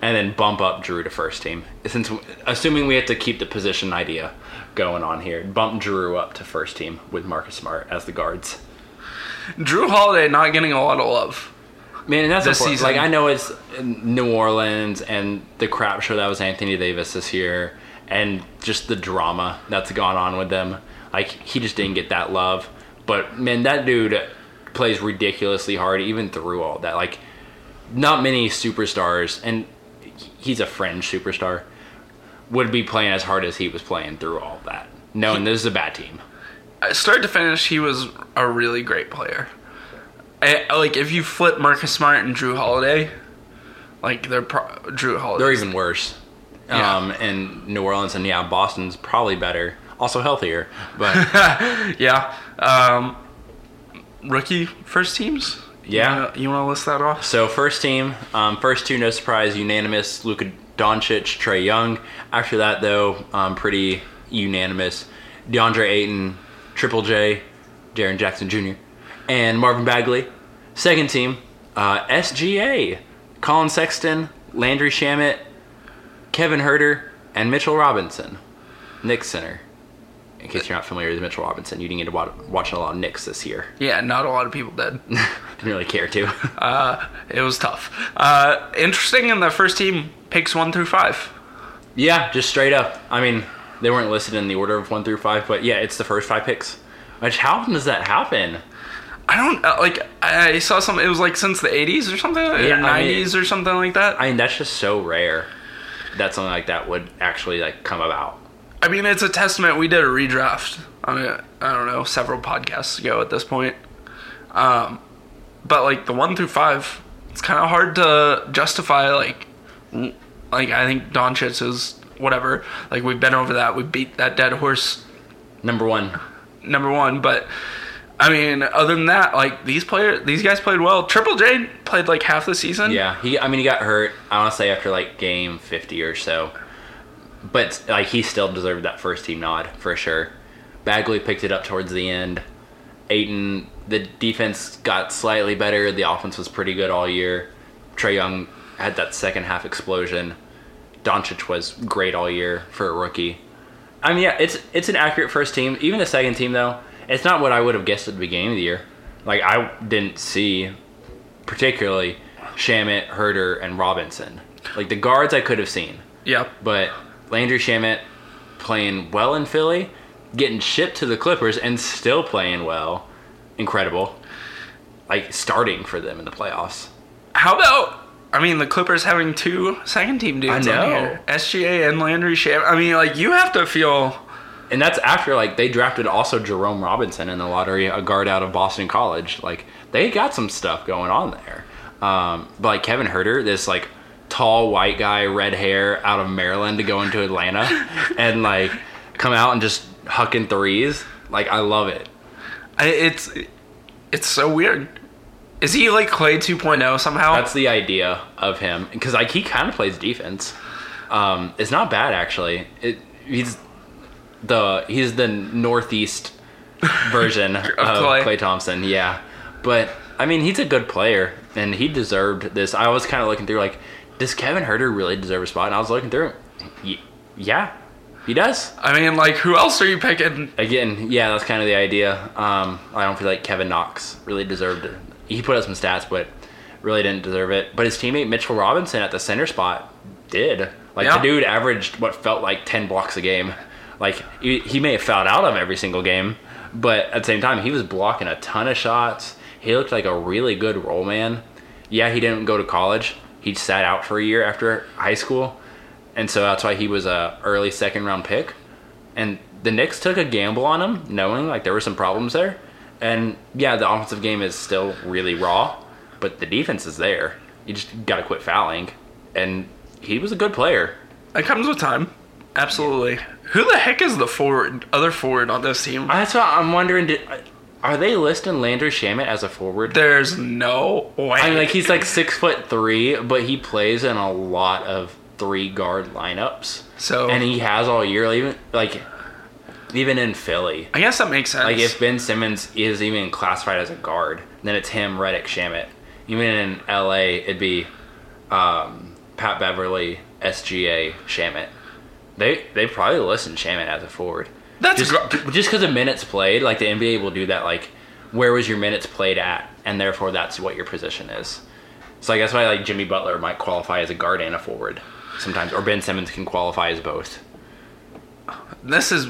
and then bump up Jrue to first team. Since assuming we have to keep the position idea going on here, bump Jrue up to first team with Marcus Smart as the guards. Jrue Holiday not getting a lot of love. Man, and that's This important. season. like I know it's New Orleans and the crap show that was Anthony Davis this year, and just the drama that's gone on with them. Like he just didn't get that love, but man, that dude plays ridiculously hard even through all that. Like not many superstars, and he's a fringe superstar, would be playing as hard as he was playing through all that, knowing this is a bad team. Uh, Start to finish, he was a really great player. Eh, like if you flip Marcus Smart and Jrue Holiday, like they're pro- Jrue Holiday. They're even worse. Yeah. Um, in New Orleans and yeah, Boston's probably better, also healthier, but yeah. Um, rookie first teams. Yeah. You want to list that off? So first team, um, first two, no surprise, unanimous. Luka Doncic, Trae Young. After that, though, um, pretty unanimous. DeAndre Ayton, Triple J, Jaren Jackson Jr., and Marvin Bagley. Second team, uh, SGA, Collin Sexton, Landry Shamet, Kevin Huerter, and Mitchell Robinson. Knicks center. In case you're not familiar with Mitchell Robinson, you didn't get to watch, watch a lot of Knicks this year. Yeah, not a lot of people did. Didn't really care to. Uh, it was tough. Uh, interesting in the first team, picks one through five. Yeah, just straight up. I mean, they weren't listed in the order of one through five, but yeah, it's the first five picks. Which how often does that happen? I don't uh, like. I saw something. It was like since the '80s or something, Yeah, or I mean- '90s or something like that. I mean, that's just so rare that something like that would actually like come about. I mean, it's a testament. We did a redraft on it. I don't know, several podcasts ago at this point. Um, but like the one through five, it's kind of hard to justify. Like, like I think Doncic is whatever. Like we've been over that. We beat that dead horse Number one, number one. But I mean, other than that, like these players, these guys played well. Triple J played like half the season. yeah. He, I mean, he got hurt. I want to say after like game fifty or so, but like he still deserved that first team nod for sure. Bagley picked it up towards the end. Ayton, the defense got slightly better. The offense was pretty good all year. Trae Young had that second half explosion. Doncic was great all year for a rookie. I mean, yeah, it's it's an accurate first team. Even the second team, though, it's not what I would have guessed at the beginning of the year. Like I didn't see, particularly, Shamet, Huerter, and Robinson. Like the guards, I could have seen, Yep. but Landry Shamet playing well in Philly, getting shipped to the Clippers, and still playing well, incredible. Like starting for them in the playoffs. How about? I mean, the Clippers having two second team dudes I know. on here, SGA and Landry Sham. I mean, like you have to feel. And that's after like they drafted also Jerome Robinson in the lottery, a guard out of Boston College. Like they got some stuff going on there. Um, but like Kevin Huerter, this like tall white guy, red hair, out of Maryland to go into Atlanta and like come out and just hucking threes. Like I love it. I- It's it's so weird. Is he like Klay 2.0 somehow? That's the idea of him because like he kind of plays defense. Um, it's not bad actually. It, he's the he's the northeast version of Klay. Clay. Thompson. Yeah, but I mean he's a good player and he deserved this. I was kind of looking through like, does Kevin Huerter really deserve a spot? And I was looking through. Yeah, he does. I mean, like who else are you picking? Again, yeah, that's kind of the idea. Um, I don't feel like Kevin Knox really deserved it. He put up some stats, but really didn't deserve it. But his teammate Mitchell Robinson at the center spot did. Like Yeah. the dude averaged what felt like ten blocks a game. Like he, he may have fouled out of every single game, but at the same time he was blocking a ton of shots. He looked like a really good role man. Yeah, he didn't go to college. He sat out for a year after high school, and so that's why he was a early second round pick. And the Knicks took a gamble on him, knowing like there were some problems there. And yeah, the offensive game is still really raw, but the defense is there. You just got to quit fouling. And he was a good player. It comes with time. Absolutely. Who the heck is the forward, other forward on this team? That's what I'm wondering. Did, are they listing Landry Shamet as a forward? There's no way. I mean, like he's like six foot three, but he plays in a lot of three guard lineups, so. and he has all year. Even like, even in Philly, I guess that makes sense. Like if Ben Simmons is even classified as a guard, then it's him, Redick, Shamet. Even in LA, it'd be um, Pat Beverley, SGA, Shamet. They they probably listen Shamet as a forward. That's just gr- just because of minutes played. Like the NBA will do that. Like where was your minutes played at, and therefore that's what your position is. So I guess why like Jimmy Butler might qualify as a guard and a forward sometimes, or Ben Simmons can qualify as both. this is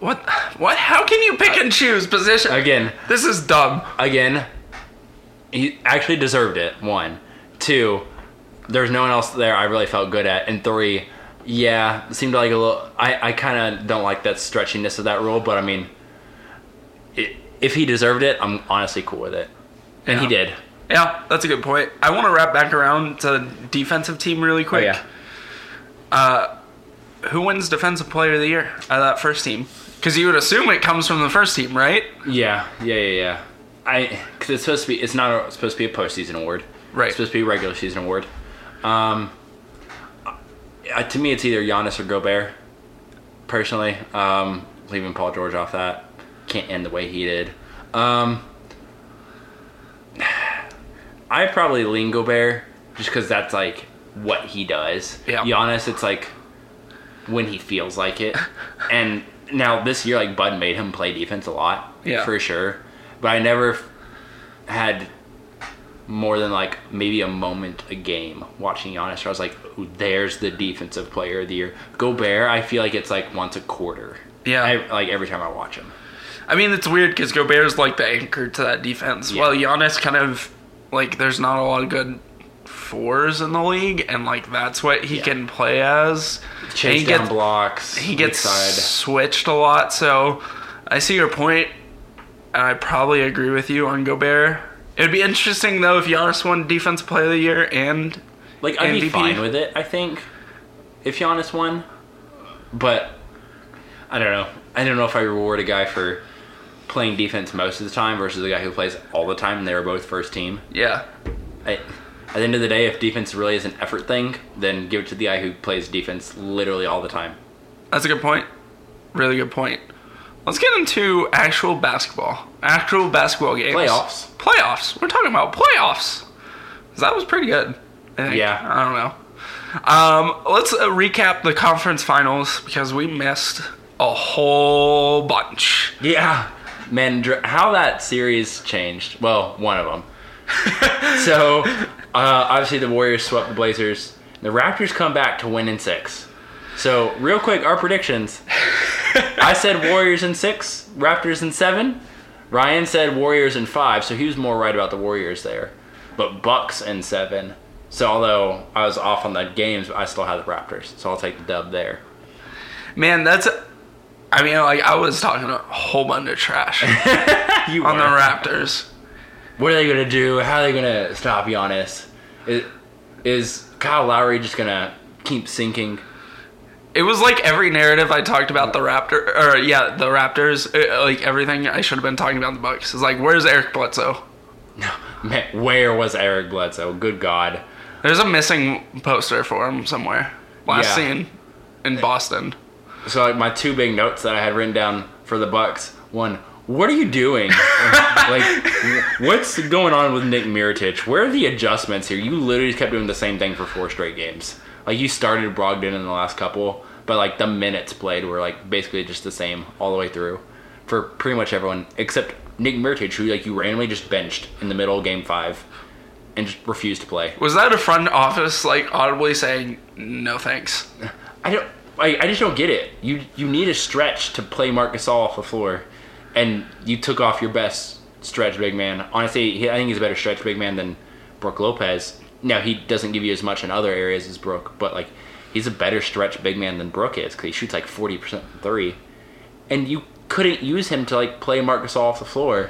what what how can you pick and choose position? Again, This is dumb. again, he actually deserved it. One, two, there's no one else there I really felt good at, and three, yeah, it seemed like a little. I I kind of don't like that stretchiness of that rule, but I mean, it, if he deserved it, I'm honestly cool with it, and he did. Yeah, that's a good point. I want to wrap back around to defensive team really quick. yeah. Uh, who wins defensive player of the year out of that first team? Because you would assume it comes from the first team, right? Yeah, yeah, yeah, yeah. I because it's supposed to be. It's not a, it's supposed to be a postseason award. Right. It's supposed to be a regular season award. Um, uh, to me, it's either Giannis or Gobert. Personally, um, leaving Paul George off that can't end the way he did. Um, I probably lean Gobert just because that's like what he does. Yeah. Giannis, it's like when he feels like it. and now this year, like Bud made him play defense a lot, Yeah. for sure. But I never had more than like maybe a moment a game watching Giannis. Where I was like, "There's the defensive player of the year." Gobert, I feel like it's like once a quarter. Yeah. I, like every time I watch him. I mean, it's weird because Gobert's like the anchor to that defense. Yeah. While Giannis kind of like, there's not a lot of good fours in the league, and like that's what he Yeah. can play as. Chase And he down gets blocks. he gets side. switched a lot. So I see your point, and I probably agree with you on Gobert. It would be interesting though if Giannis won Defensive Player of the Year and Like I'd be fine with it. I think if Giannis won, but I don't know. I don't know if I reward a guy for playing defense most of the time versus a guy who plays all the time. and They were both first team. yeah, I, at the end of the day, if defense really is an effort thing, then give it to the guy who plays defense literally all the time. that's a good point. Really good point. Let's get into actual basketball. Actual basketball games. Playoffs. Playoffs. We're talking about playoffs. That was pretty good. I. Yeah. I don't know. Um, let's uh, recap the conference finals because we missed a whole bunch. Yeah, man, how that series changed. Well, one of them. so, uh, obviously, the Warriors swept the Blazers. The Raptors come back to win in six. So, real quick, our predictions. I said Warriors in six, Raptors in seven. Ryan said Warriors in five, so he was more right about the Warriors there. But Bucks in seven. So, although I was off on the games, I still had the Raptors. So, I'll take the dub there. Man, that's. I mean, like I was talking a whole bunch of trash You on the. Raptors. What are they gonna do? How are they gonna stop Giannis? Is, is Kyle Lowry just gonna keep sinking? It was like every narrative I talked about the Raptor, or yeah, the Raptors. uh, Like everything I should have been talking about the Bucks. Is like, where's Eric Bledsoe? Man, where was Eric Bledsoe? Good God! There's a missing poster for him somewhere. Last Yeah. seen in Boston. So like my two big notes that I had written down for the Bucks. One, what are you doing? like, what's going on with Nick Mirotic? Where are the adjustments here? You literally kept doing the same thing for four straight games. Like you started Brogdon in the last couple, but like the minutes played were like basically just the same all the way through for pretty much everyone except Nick Mirotic, who like you randomly just benched in the middle of game five and just refused to play. Was that a front office like audibly saying no thanks? I don't. I, I just don't get it. You you need a stretch to play Marc Gasol off the floor, and you took off your best stretch big man. Honestly, he, I think he's a better stretch big man than Brook Lopez. Now he doesn't give you as much in other areas as Brook, but like he's a better stretch big man than Brook is because he shoots like forty percent from three, and you couldn't use him to like play Marc Gasol off the floor,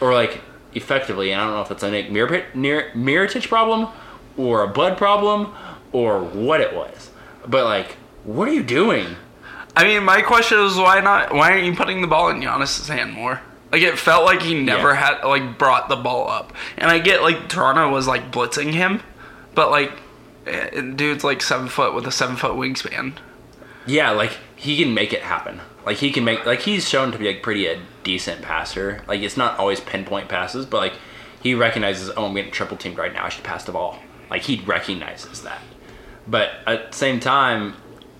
or like effectively. And I don't know if that's a Nick Mirit- Mirotic problem, or a Bud problem, or what it was. But like, what are you doing? I mean, my question is why not? Why aren't you putting the ball in Giannis's hand more? Like it felt like he never Yeah. had like brought the ball up, and I get like Toronto was like blitzing him, but like, dude's like seven foot with a seven foot wingspan. Yeah, like he can make it happen. Like he can make like he's shown to be like pretty a decent passer. Like it's not always pinpoint passes, but like he recognizes, oh, I'm getting triple teamed right now. I should pass the ball. Like he recognizes that. But at the same time,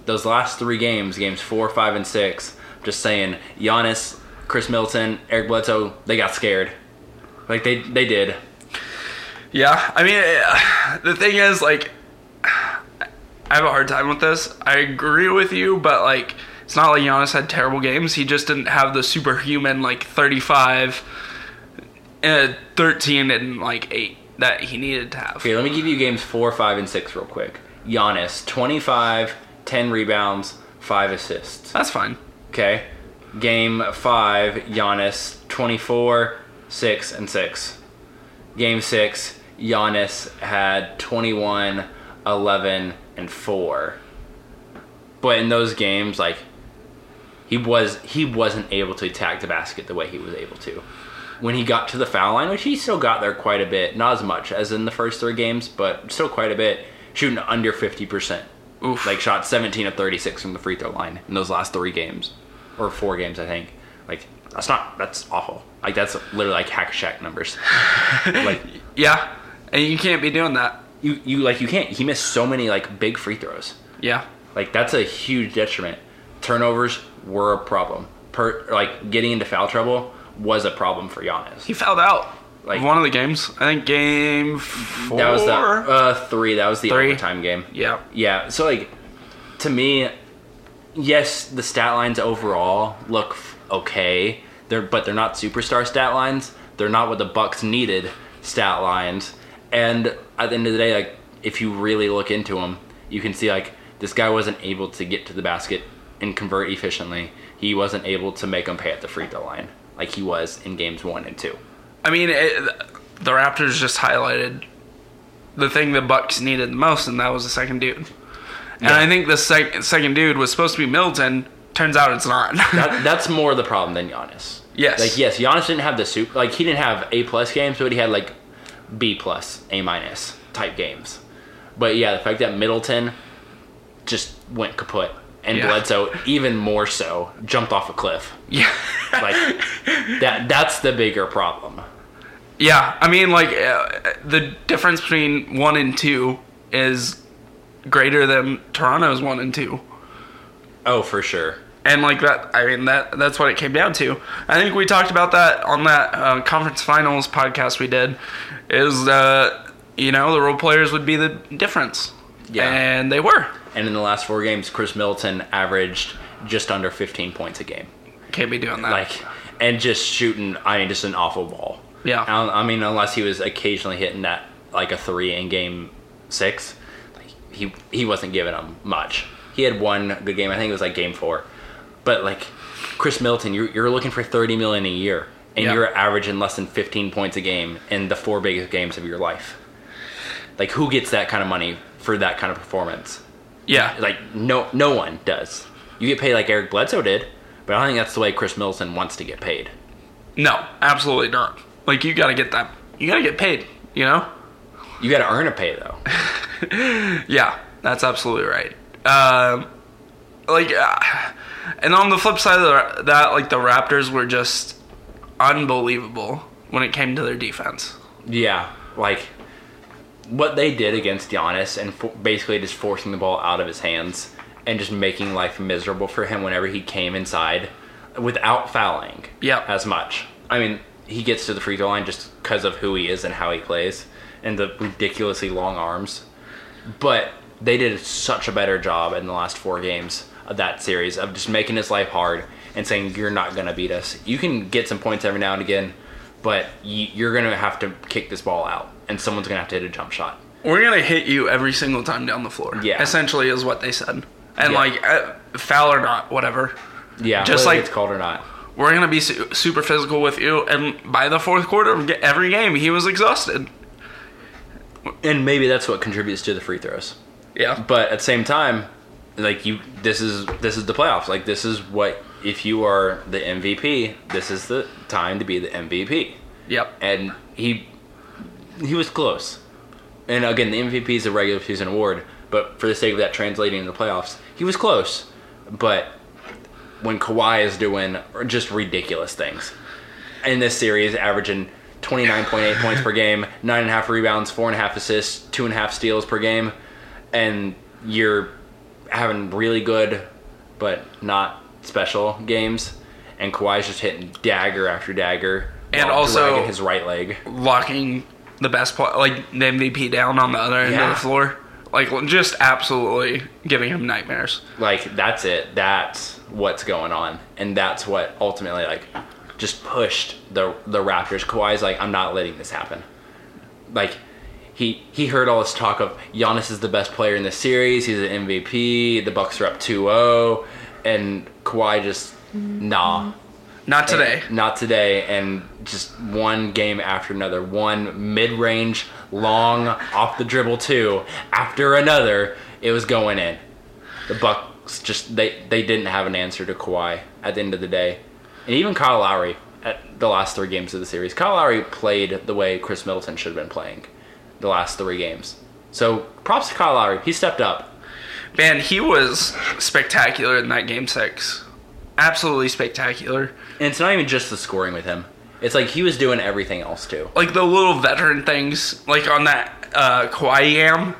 those last three games, games four, five, and six, just saying, Giannis, Khris Middleton, Eric Bledsoe, they got scared. Like they they did. Yeah, I mean, eh, the thing is, like, I have a hard time with this. I agree with you, but like, it's not like Giannis had terrible games. He just didn't have the superhuman like 35, uh, 13, and like eight that he needed to have. Okay, let me give you games four, five, and six real quick. Giannis, 25, 10 rebounds, five assists. That's fine. Okay. Game five, Giannis, 24, 6, and 6. Game six, Giannis had 21, 11, and 4. But in those games, like, he was he wasn't able to attack the basket the way he was able to. When he got to the foul line, which he still got there quite a bit, not as much as in the first three games, but still quite a bit, shooting under 50% Oof. Like shot 17 of 36 from the free throw line in those last three games, or four games, I think. Like that's not that's awful. Like that's literally like hack shack numbers. like yeah, and you can't be doing that. You you like you can't. He missed so many like big free throws. Yeah. Like that's a huge detriment. Turnovers were a problem. Per like getting into foul trouble was a problem for Giannis. He fouled out. Like- one of the games. I think game four. That was the uh, three. That was the Three. overtime game. yeah. Yeah. So like, to me, yes, the stat lines overall look f- okay. They're but they're not superstar stat lines. They're not what the Bucks needed stat lines. And at the end of the day, like if you really look into them, you can see like this guy wasn't able to get to the basket and convert efficiently. He wasn't able to make them pay at the free throw line like he was in games one and two. I mean, it, the Raptors just highlighted the thing the Bucks needed the most, and that was the second dude. And Yeah. I think the sec- second dude was supposed to be Middleton. Turns out it's not. that, that's more the problem than Giannis. Yes. Like yes, Giannis didn't have the soup. Like he didn't have A plus games, but he had like B plus, A minus type games. But yeah, the fact that Middleton just went kaput and Yeah. Bledsoe even more so jumped off a cliff. yeah. Like that. That's the bigger problem. Yeah, I mean, like uh, the difference between one and two is greater than Toronto's one and two, Oh, for sure. and like that. I mean, that that's what it came down to. I think we talked about that on that uh, conference finals podcast we did. Is uh, you know the role players would be the difference, Yeah. and they were. And in the last four games, Khris Middleton averaged just under 15 points a game. Can't be doing that. like and just shooting i mean just an awful ball Yeah. i, I mean unless he was occasionally hitting that like a three in game six like, he he wasn't giving them much he had one good game i think it was like game four but like khris middleton you're, you're looking for 30 million a year and Yeah. you're averaging less than 15 points a game in the four biggest games of your life like who gets that kind of money for that kind of performance yeah, like no no one does you get paid like eric bledsoe did but i don't think that's the way khris middleton wants to get paid no, absolutely not. Like you got to get that. You got to get paid. You know. You got to earn a pay though. Yeah, that's absolutely right. Um, like, uh, and on the flip side of the, that, like the Raptors were just unbelievable when it came to their defense. Yeah, like what they did against Giannis and fo- basically just forcing the ball out of his hands and just making life miserable for him whenever he came inside without fouling. Yep. as much. I mean, he gets to the free throw line just because of who he is and how he plays and the ridiculously long arms. But they did such a better job in the last four games of that series of just making his life hard and saying you're not going to beat us. You can get some points every now and again, but you, you're going to have to kick this ball out and someone's going to have to hit a jump shot. We're gonna hit you every single time down the floor. Yeah. essentially is what they said. And Yeah. like, uh, foul or not, whatever. Yeah, Just like- it's called or not. We're gonna be su- super physical with you. And by the fourth quarter of every game, he was exhausted. And maybe that's what contributes to the free throws. Yeah, but at the same time like you this is this is the playoffs like this is what if you are the mvp this is the time to be the mvp yep. and he he was close. And again the mvp is a regular season award but for the sake of that translating into the playoffs he was close. But when Kawhi is doing just ridiculous things in this series averaging 29.8 points per game, nine and a half rebounds, four and a half assists, two and a half steals per game, and you're having really good but not special games, and Kawhi's just hitting dagger after dagger, And also- his right leg. locking the best play, like the MVP down on the other end of the floor. Like just absolutely giving him nightmares. Like that's it. That's what's going on, and that's what ultimately like just pushed the the Raptors. Kawhi's like, I'm not letting this happen. Like he he heard all this talk of Giannis is the best player in the series. He's an MVP. The Bucks are up 2-0, and Kawhi just nah. Not today. Not today, and just one game after another, one mid-range, long, off the dribble two after another. It was going in. The Bucks just they they didn't have an answer to Kawhi at the end of the day, and even Kyle Lowry at the last three games of the series. Kyle Lowry played the way Khris Middleton should have been playing the last three games. So props to Kyle Lowry. He stepped up. Man, he was spectacular in that game six. Absolutely spectacular. And it's not even just the scoring with him. It's like he was doing everything else too. Like the little veteran things, like on that uh, Kawhi yam.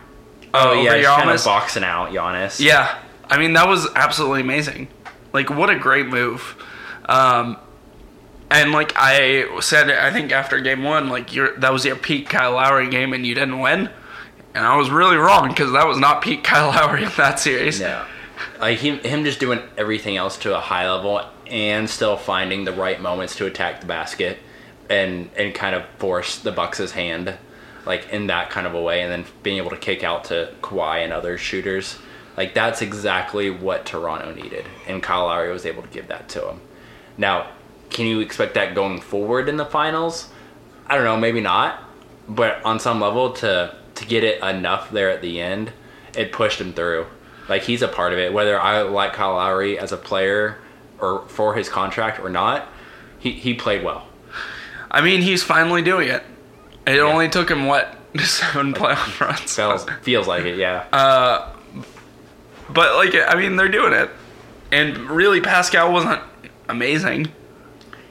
Oh yeah, he's kind of boxing out Giannis. Yeah, I mean that was absolutely amazing. Like what a great move. Um, and like I said, I think after game one, like that was your peak Kyle Lowry game, and you didn't win. And I was really wrong because that was not Pete Kyle Lowry in that series. No. Like him, him just doing everything else to a high level and still finding the right moments to attack the basket and and kind of force the Bucks' hand like in that kind of a way and then being able to kick out to Kawhi and other shooters. Like that's exactly what Toronto needed. And Kyle Lowry was able to give that to him. Now, can you expect that going forward in the finals? I don't know, maybe not. But on some level to to get it enough there at the end, it pushed him through. Like he's a part of it. Whether I like Kyle Lowry as a player or for his contract or not, he, he played well. I mean, he's finally doing it. It only took him what seven playoff runs. Feels feels like it, yeah. Uh, but like, I mean, they're doing it, and really, Pascal wasn't amazing.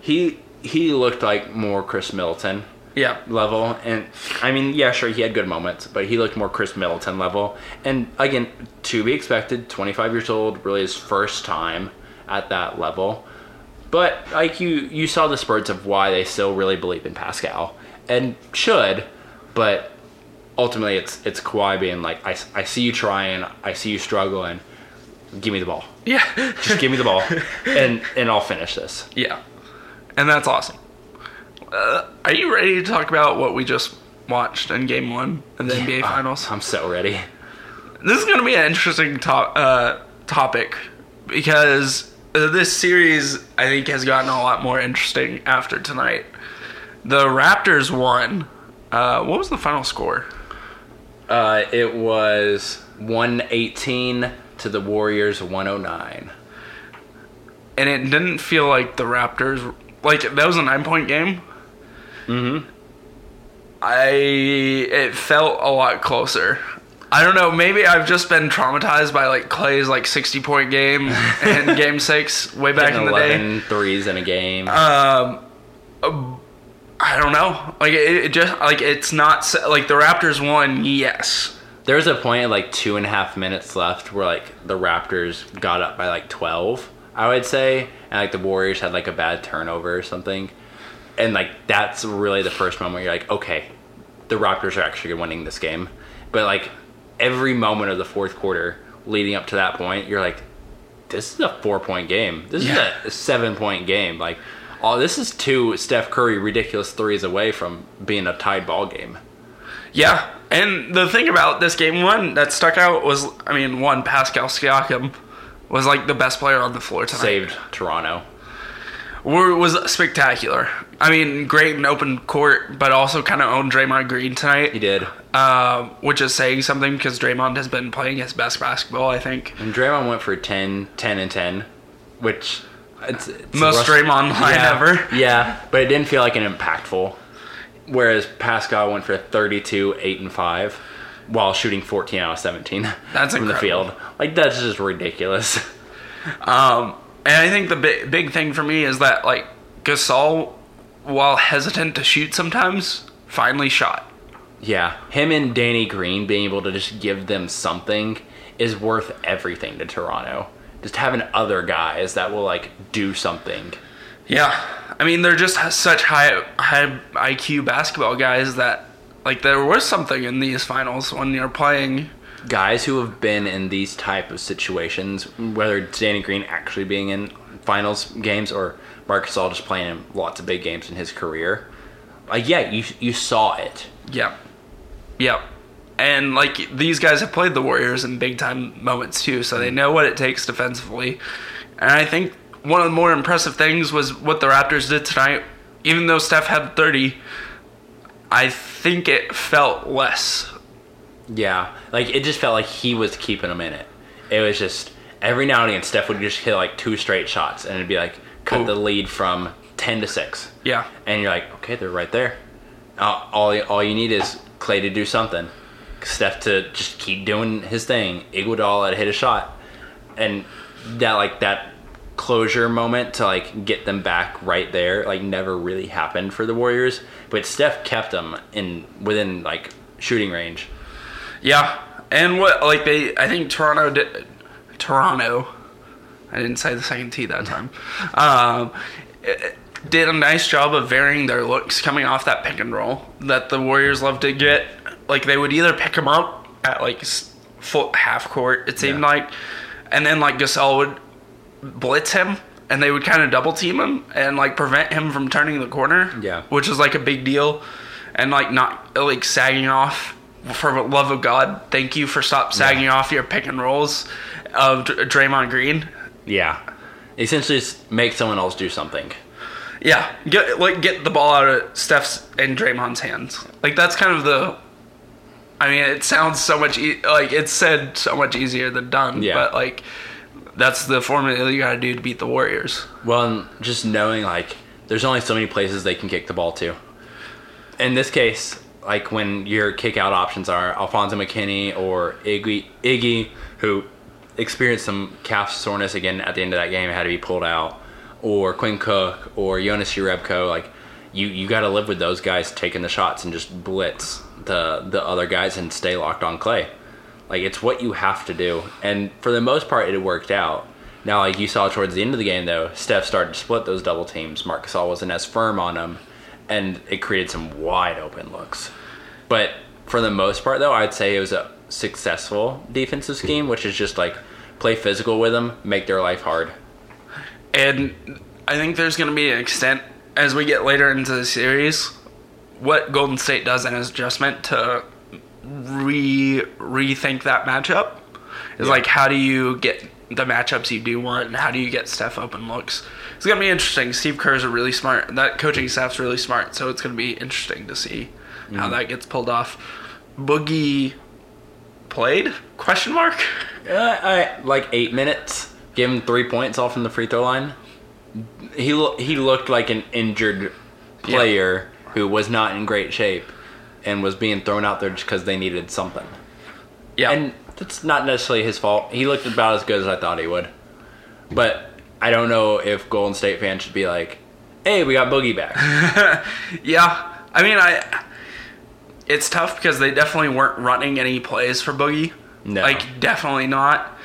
he he looked like more Khris Middleton Yeah, level and I mean, yeah, sure he had good moments, but he looked more Khris Middleton level. And again, to be expected, 25 years old, really his first time at that level. But like you you saw the spurts of why they still really believe in Pascal and should, but ultimately it's it's Kawhi being like I, I see you trying, I see you struggling. Give me the ball. yeah, Just give me the ball and and I'll finish this. yeah, and that's awesome. Uh, are you ready to talk about what we just watched in Game One of the NBA Finals? I'm so ready. this is going to be an interesting to- uh, topic because uh, this series I think has gotten a lot more interesting after tonight. The Raptors won. Uh, what was the final score? Uh, it was 118 to the Warriors 109. And it didn't feel like the Raptors like that was a nine point game. Mm-hmm. I it felt a lot closer. I don't know. Maybe I've just been traumatized by like Klay's like sixty point game in Game Six way back in the day. 11 threes in a game. Um, I don't know. Like it, it just like it's not like the Raptors won. Yes. there was a point at like two and a half minutes left where like the Raptors got up by like 12, I would say, and like the Warriors had like a bad turnover or something. And like that's really the first moment you're like, okay, the Raptors are actually winning this game. But like every moment of the fourth quarter leading up to that point, you're like, this is a four point game. This Yeah. is a seven point game. Like, oh, this is two Steph Curry ridiculous threes away from being a tied ball game. Yeah. And the thing about this game one that stuck out was, I mean, one Pascal Siakam was like the best player on the floor tonight. Saved Toronto. Was spectacular. I mean, great in open court, but also kind of owned Draymond Green tonight. He did. uh, which is saying something because Draymond has been playing his best basketball. I think And Draymond went for 10, 10 and 10, which it's, it's most rust- Draymond line yeah, ever. Yeah, but it didn't feel like an impactful. Whereas Pascal went for 32, 8 and 5 while shooting 14 out of 17 That's from the incredible. field. Like that's just ridiculous. Um, and I think the big, big thing for me is that like Gasol, while hesitant to shoot sometimes, finally shot. yeah, him and Danny Green being able to just give them something is worth everything to Toronto. Just having other guys that will like do something. Yeah, I mean they're just such high high IQ basketball guys that like there was something in these finals when you're playing. guys who have been in these type of situations, whether it's Danny Green actually being in finals games or Marcus Gasol just playing in lots of big games in his career, like yeah, you you saw it. Yep, yep. And like these guys have played the Warriors in big time moments too, so they mm. know what it takes defensively. And I think one of the more impressive things was what the Raptors did tonight. Even though Steph had 30, I think it felt less. Yeah, like it just felt like he was keeping them in it. It was just every now and again Steph would just hit like two straight shots and it'd be like cut Ooh. the lead from ten to six, Yeah. and you're like, okay, they're right there. Uh, all all you need is Klay to do something, Steph to just keep doing his thing. Iguodala had hit a shot, and that like that closure moment to like get them back right there like never really happened for the Warriors. But Steph kept them in within like shooting range. Yeah, and what like they, I think Toronto did. Toronto, I didn't say the second T that time. Um, it- did a nice job of varying their looks coming off that pick and roll that the Warriors love to get. Like they would either pick him up at like full half court, it seemed Yeah. like, and then like Gasol would blitz him. And they would kind of double team him and like prevent him from turning the corner. Yeah. which is like a big deal, and like not like sagging off. For the love of God, thank you for stop sagging off your pick and rolls of Dr- Draymond Green. Yeah, essentially just make someone else do something. Yeah, get like get the ball out of Steph's and Draymond's hands. Like that's kind of the. I mean, it sounds so much e- like it's said so much easier than done. Yeah. but like that's the formula you got to do to beat the Warriors. Well, just knowing like there's only so many places they can kick the ball to. In this case, like when your kick out options are Alfonzo McKinnie or Iggy, Iggy who experienced some calf soreness again at the end of that game, had to be pulled out, or Quinn Cook or Jonas Jerebko, like you you got to live with those guys taking the shots and just blitz the the other guys and stay locked on Klay. Like it's what you have to do, and for the most part, it worked out. Now, like you saw towards the end of the game, though, Steph started to split those double teams. Marc Gasol wasn't as firm on them, and it created some wide open looks. But for the most part, though, I'd say it was a successful defensive scheme, which is just like play physical with them, make their life hard. And I think there's going to be an extent as we get later into the series what Golden State does in his adjustment to re rethink that matchup is Yeah. like how do you get the matchups you do want and how do you get Steph open looks. It's gonna be interesting. Steve Kerr's a really smart. That coaching staff's really smart, so it's gonna be interesting to see how mm-hmm. that gets pulled off. Boogie played? Question mark. Uh, I, like eight minutes, give him three points off from the free throw line. He lo- he looked like an injured player who was not in great shape and was being thrown out there just because they needed something. Yeah, And that's not necessarily his fault. He looked about as good as I thought he would. But I don't know if Golden State fans should be like, "Hey, we got Boogie back." Yeah, I mean, I. It's tough because they definitely weren't running any plays for Boogie. No. like definitely not.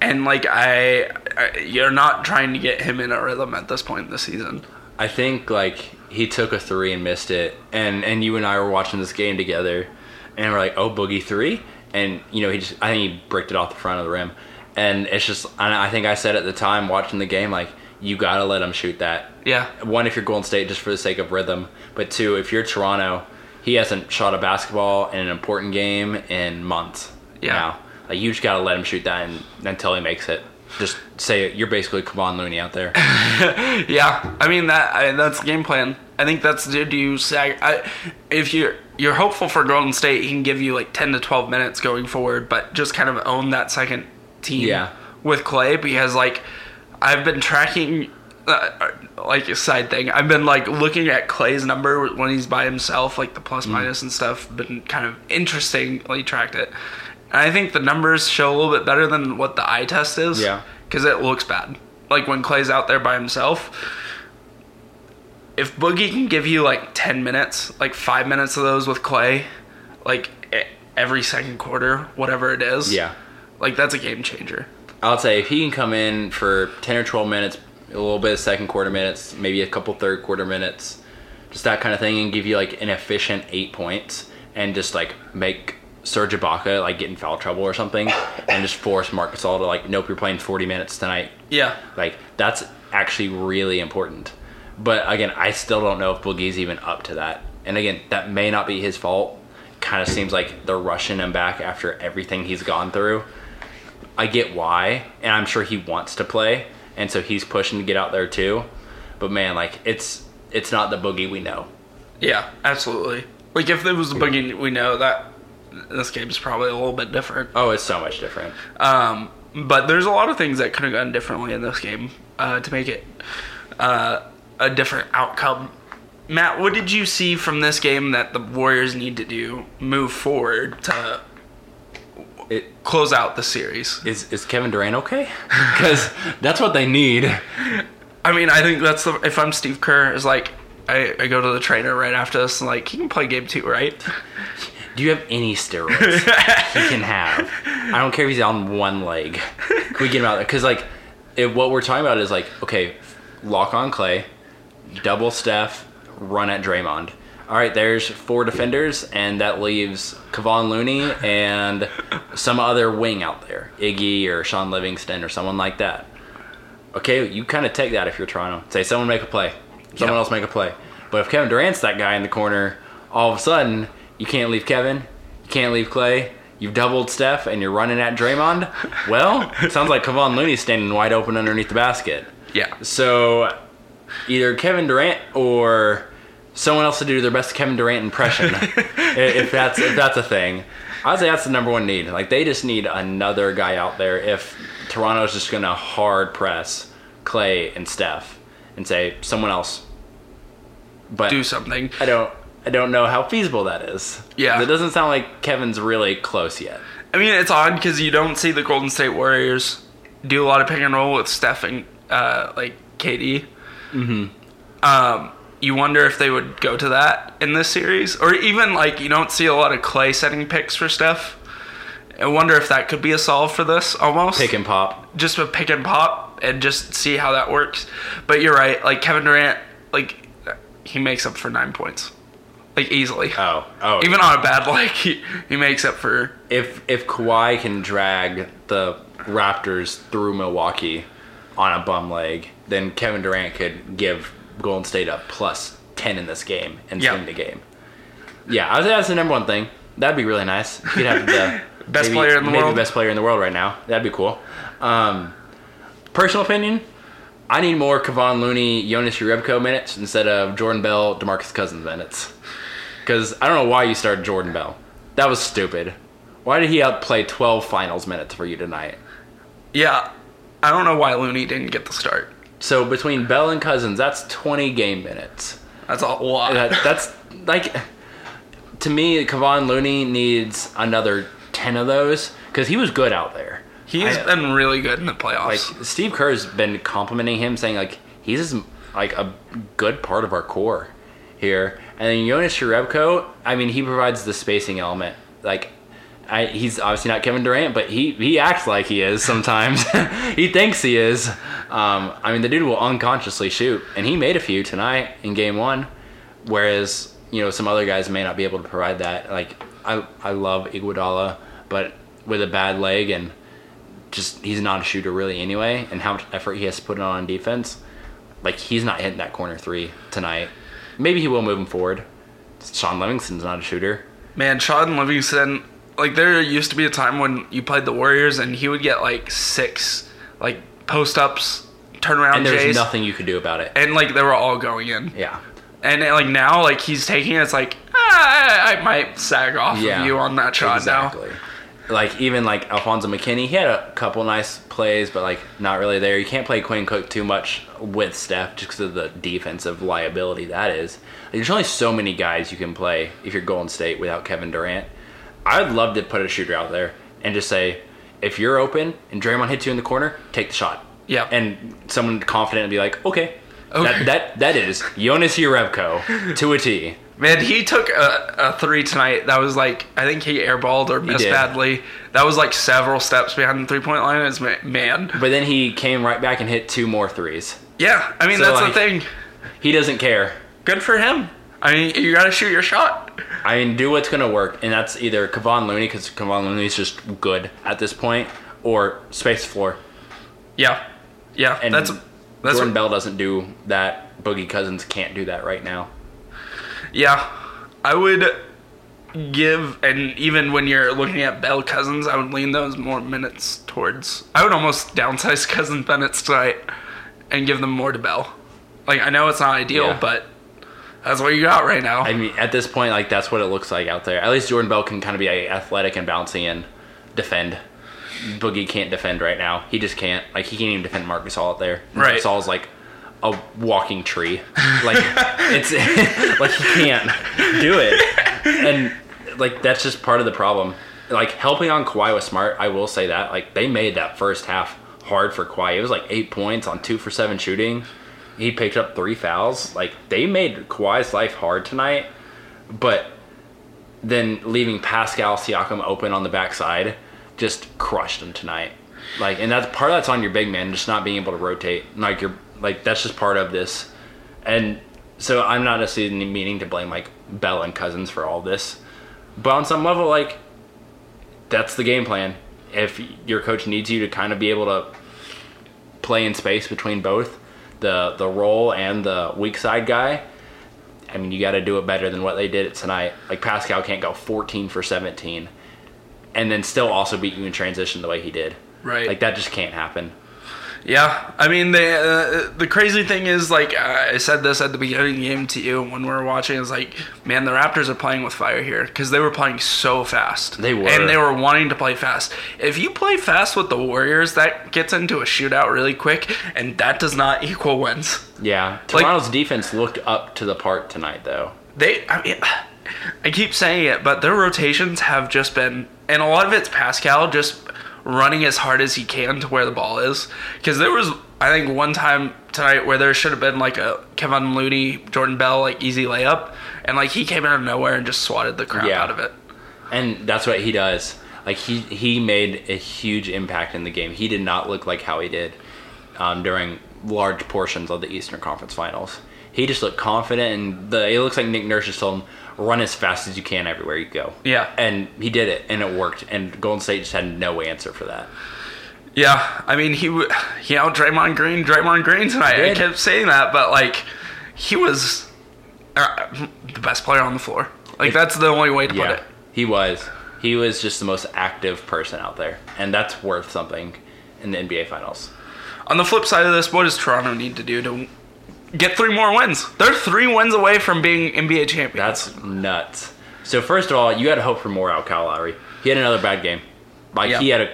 And like I, I, you're not trying to get him in a rhythm at this point in the season. I think like he took a three and missed it, and and you and I were watching this game together, and we're like, oh, boogie three, and you know he just I think he bricked it off the front of the rim, and it's just and I think I said at the time watching the game like you gotta let him shoot that. Yeah, One, if you're Golden State, just for the sake of rhythm, but two, if you're Toronto, he hasn't shot a basketball in an important game in months. Yeah. now. like you just gotta let him shoot that and, until he makes it. Just say. You're basically Kevon Looney out there. yeah. I mean that I, that's the game plan. I think that's did you sag. I, if you're you're hopeful for Golden State, he can give you like ten to twelve minutes going forward, but just kind of own that second team. Yeah. With Klay because like I've been tracking. Uh, like a side thing, I've been like looking at Klay's number when he's by himself, like the plus Mm. minus and stuff. Been kind of interestingly tracked it, and I think the numbers show a little bit better than what the eye test is. Yeah. because it looks bad. Like when Klay's out there by himself, if Boogie can give you like 10 minutes, like five minutes of those with Klay, like every second quarter, whatever it is, Yeah. like that's a game changer. I'll say if he can come in for 10 or 12 minutes, a little bit of second quarter minutes, maybe a couple third quarter minutes, just that kind of thing, and give you like an efficient eight points, and just like make Serge Ibaka like get in foul trouble or something, and just force Marc Gasol to like, nope, you're playing 40 minutes tonight. Yeah. Like that's actually really important. But again, I still don't know if Boogie's even up to that. And again, that may not be his fault. Kind of seems like they're rushing him back after everything he's gone through. I get why, and I'm sure he wants to play, and so he's pushing to get out there too. But man, like it's it's not the Boogie we know. Yeah, absolutely. Like if it was the Boogie we know, that this game's probably a little bit different. Oh, it's so much different. Um, but there's a lot of things that could have gone differently in this game uh, to make it uh, a different outcome. Matt, what did you see from this game that the Warriors need to do move forward to It, close out the series. is is Kevin Durant okay? Because that's what they need. I mean, I think that's the if I'm Steve Kerr is like I, I go to the trainer right after this and like he can play game two, right? Do you have any steroids he can have? I don't care if he's on one leg. Can we get him out there? Because like, if what we're talking about is like, okay, lock on Klay, double Steph, run at Draymond. All right, there's four defenders, and that leaves Kevon Looney and some other wing out there, Iggy or Shaun Livingston or someone like that. Okay, you kind of take that if you're Toronto. Say someone make a play, someone Yeah. else make a play. But if Kevin Durant's that guy in the corner, all of a sudden you can't leave Kevin, you can't leave Klay. You've doubled Steph and you're running at Draymond. Well, it sounds like Kevon Looney's standing wide open underneath the basket. Yeah. So either Kevin Durant or someone else to do their best Kevin Durant impression, if that's if that's a thing. I'd say that's the number one need. Like they just need another guy out there. If Toronto's just gonna hard press Klay and Steph and say someone else, but Do something. I don't I don't know how feasible that is. Yeah. it doesn't sound like Kevin's really close yet. I mean, it's odd because you don't see the Golden State Warriors do a lot of pick and roll with Steph and uh, like KD. Mm-hmm. Um, you wonder if they would go to that in this series, or even like you don't see a lot of Klay setting picks for Steph. I wonder if that could be a solve for this almost. Pick and pop. just a pick and pop and just see how that works. But you're right, like Kevin Durant, like he makes up for nine points, like easily. Oh, oh. Even on a bad like he, he makes up for if if Kawhi can drag the Raptors through Milwaukee on a bum leg, then Kevin Durant could give Golden State up plus ten in this game and Yeah. swing the game. Yeah, I would say that's the number one thing. That'd be really nice. You could have the Best maybe- player in the maybe world. best player in the world right now. That'd be cool. Um, personal opinion, I need more Kevon Looney, Jonas Jerebko minutes instead of Jordan Bell, Demarcus Cousins minutes. Because I don't know why you started Jordan Bell. That was stupid. Why did he outplay 12 finals minutes for you tonight? yeah. I don't know why Looney didn't get the start. So between Bell and Cousins, that's 20 game minutes. That's a lot. That, that's like, to me, Kevon Looney needs another 10 of those because he was good out there. He's I- been really good in the playoffs. like. Steve Kerr's been complimenting him, saying like he's like a good part of our core here. And then Jonas Jerebko, I mean, he provides the spacing element. Like, I, he's obviously not Kevin Durant, but he he acts like he is sometimes. he thinks he is. Um, I mean, the dude will unconsciously shoot, and he made a few tonight in Game One, whereas you know some other guys may not be able to provide that. Like, I I love Iguodala, but with a bad leg and just he's not a shooter really anyway, and how much effort he has to put on on defense. Like he's not hitting that corner three tonight. Maybe he will move him forward. Shaun Livingston's not a shooter. Man, Shaun Livingston, like there used to be a time when you played the Warriors and he would get like six, like post ups, turnaround And there's Jays, nothing you could do about it. and like they were all going in. Yeah. And like now, like he's taking it, it's like ah, I, I might sag off Yeah. of you on that shot now. exactly. Like even like Alfonzo McKinnie, he had a couple nice plays, but like not really there. You can't play Quinn Cook too much with Steph just because of the defensive liability that is. Like, there's only so many guys you can play if you're Golden State without Kevin Durant. I'd love to put a shooter out there and just say, if you're open and Draymond hits you in the corner, take the shot. Yeah. And someone confident and be like, okay. Okay. That, that that is Jonas Jerebko to a T. Man, he took a, a three tonight. That was like I think he airballed or missed badly. That was like several steps behind the three point line. It's man, But then he came right back and hit two more threes. yeah. I mean So, that's like- the thing. He doesn't care. Good for him. I mean, you got to shoot your shot. I mean, do what's gonna work, and that's either Kevon Looney because Kevon Looney's just good at this point, or space floor. Yeah, yeah. And that's that's Jordan what, Bell doesn't do that. Boogie Cousins can't do that right now. yeah. I would give, and even when you're looking at Bell Cousins, I would lean those more minutes towards. I would almost downsize Cousins minutes tonight and give them more to Bell. Like I know it's not ideal, Yeah. but that's what you got right now. I mean, at this point, like that's what it looks like out there. At least Jordan Bell can kind of be like, athletic and bouncy and defend. Boogie can't defend right now. He just can't. Like he can't even defend Marc Gasol out there. Right. Marc Gasol's like a walking tree. Like it's like he can't do it. And like that's just part of the problem. like helping on Kawhi was smart. I will say that. Like they made that first half hard for Kawhi. It was like eight points on two for seven shooting. He picked up three fouls. Like they made Kawhi's life hard tonight, but then leaving Pascal Siakam open on the backside just crushed him tonight. Like, and that's part of that's on your big man, just not being able to rotate. Like you're like that's just part of this, and so I'm not necessarily meaning to blame like Bell and Cousins for all this, but on some level, like that's the game plan. If your coach needs you to kind of be able to play in space between both the the role and the weak side guy, I mean, you got to do it better than what they did tonight. Like Pascal can't go 14 for 17, and then still also beat you in transition the way he did. Right. Like that just can't happen. Yeah, I mean the uh, the crazy thing is like I said this at the beginning of the game to you when we were watching is like man the Raptors are playing with fire here because they were playing so fast They were. and they were wanting to play fast. If you play fast with the Warriors, that gets into a shootout really quick, and that does not equal wins. Yeah. Like- Toronto's defense looked up to the part tonight, though. They, I mean, I keep saying it, but their rotations have just been, and a lot of it's Pascal just running as hard as he can to where the ball is. Because there was, I think, one time tonight where there should have been like a Kevon Looney, Jordan Bell, like easy layup, and like he came out of nowhere and just swatted the crap Yeah. out of it. And that's what he does. Like he he made a huge impact in the game. He did not look like how he did um, during large portions of the Eastern Conference Finals. He just looked confident, and the, it looks like Nick Nurse just told him run as fast as you can everywhere you go. Yeah. and he did it, and it worked. And Golden State just had no answer for that. Yeah, I mean he he out Draymond Green, Draymond Green tonight. I kept saying that, but like he was uh, the best player on the floor. Like that's the only way to put Yeah, it. he was. He was just the most active person out there, and that's worth something in the NBA Finals. On the flip side of this, what does Toronto need to do to get three more wins? They're three wins away from being NBA champions. That's nuts. So first of all, you got to hope for more out Kyle Lowry. He had another bad game. Like Yeah. he had a,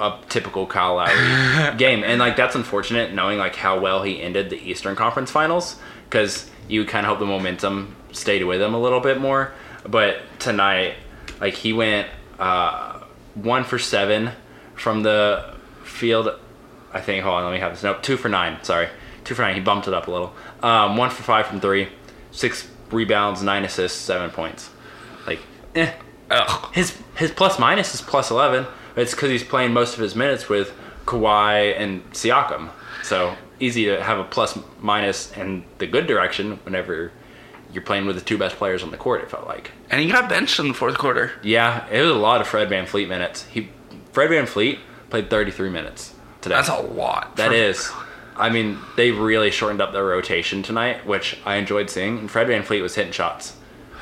a typical Kyle Lowry game, and like that's unfortunate knowing like how well he ended the Eastern Conference Finals because you kind of hope the momentum stayed with him a little bit more. But tonight, like he went uh, one for seven from the field. I think. Hold on, let me have this. Nope, two for nine. Sorry, two for nine. He bumped it up a little. Um, one for five from three, six rebounds, nine assists, seven points. Like, eh. Ugh. His his plus minus is plus eleven. But it's because he's playing most of his minutes with Kawhi and Siakam. So easy to have a plus minus in the good direction whenever you're playing with the two best players on the court. It felt like. And he got benched in the fourth quarter. Yeah, it was a lot of Fred VanVleet minutes. He Fred VanVleet played 33 minutes today. That's a lot. That for- is. I mean, they really shortened up their rotation tonight, which I enjoyed seeing. And Fred VanVleet was hitting shots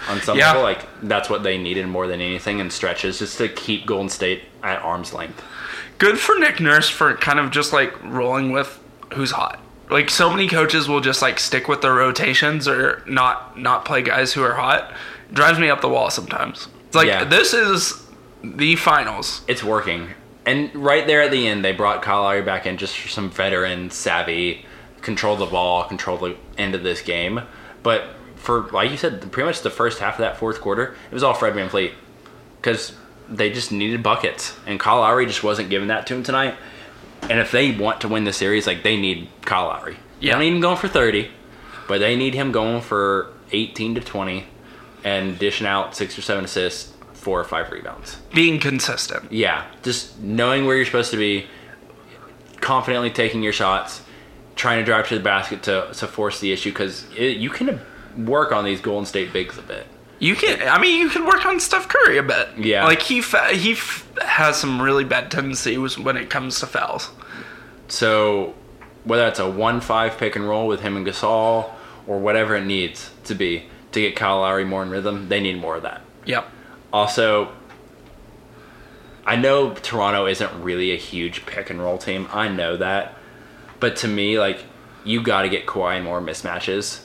on some Yeah. level. Like that's what they needed more than anything in stretches, just to keep Golden State at arm's length. good for Nick Nurse for kind of just like rolling with who's hot. Like so many coaches will just like stick with their rotations or not not play guys who are hot. Drives me up the wall sometimes. It's like Yeah. this is the finals. It's working. And right there at the end, they brought Kyle Lowry back in just for some veteran, savvy, control the ball, control the end of this game. But for, like you said, pretty much the first half of that fourth quarter, it was all Fred VanVleet. Because they just needed buckets. And Kyle Lowry just wasn't giving that to him tonight. And if they want to win the series, like they need Kyle Lowry. Yeah. They don't need him going for 30, but they need him going for 18 to 20 and dishing out six or seven assists, four or five rebounds. Being consistent. Yeah, just knowing where you're supposed to be, confidently taking your shots, trying to drive to the basket to, to force the issue because you can work on these Golden State bigs a bit. You can. I mean, you can work on Steph Curry a bit. Yeah. Like he fa- he f- has some really bad tendencies when it comes to fouls. So whether it's a one-five pick and roll with him and Gasol or whatever it needs to be to get Kyle Lowry more in rhythm, they need more of that. Yep. Also, I know Toronto isn't really a huge pick and roll team. I know that. But to me, like, you got to get Kawhi in more mismatches.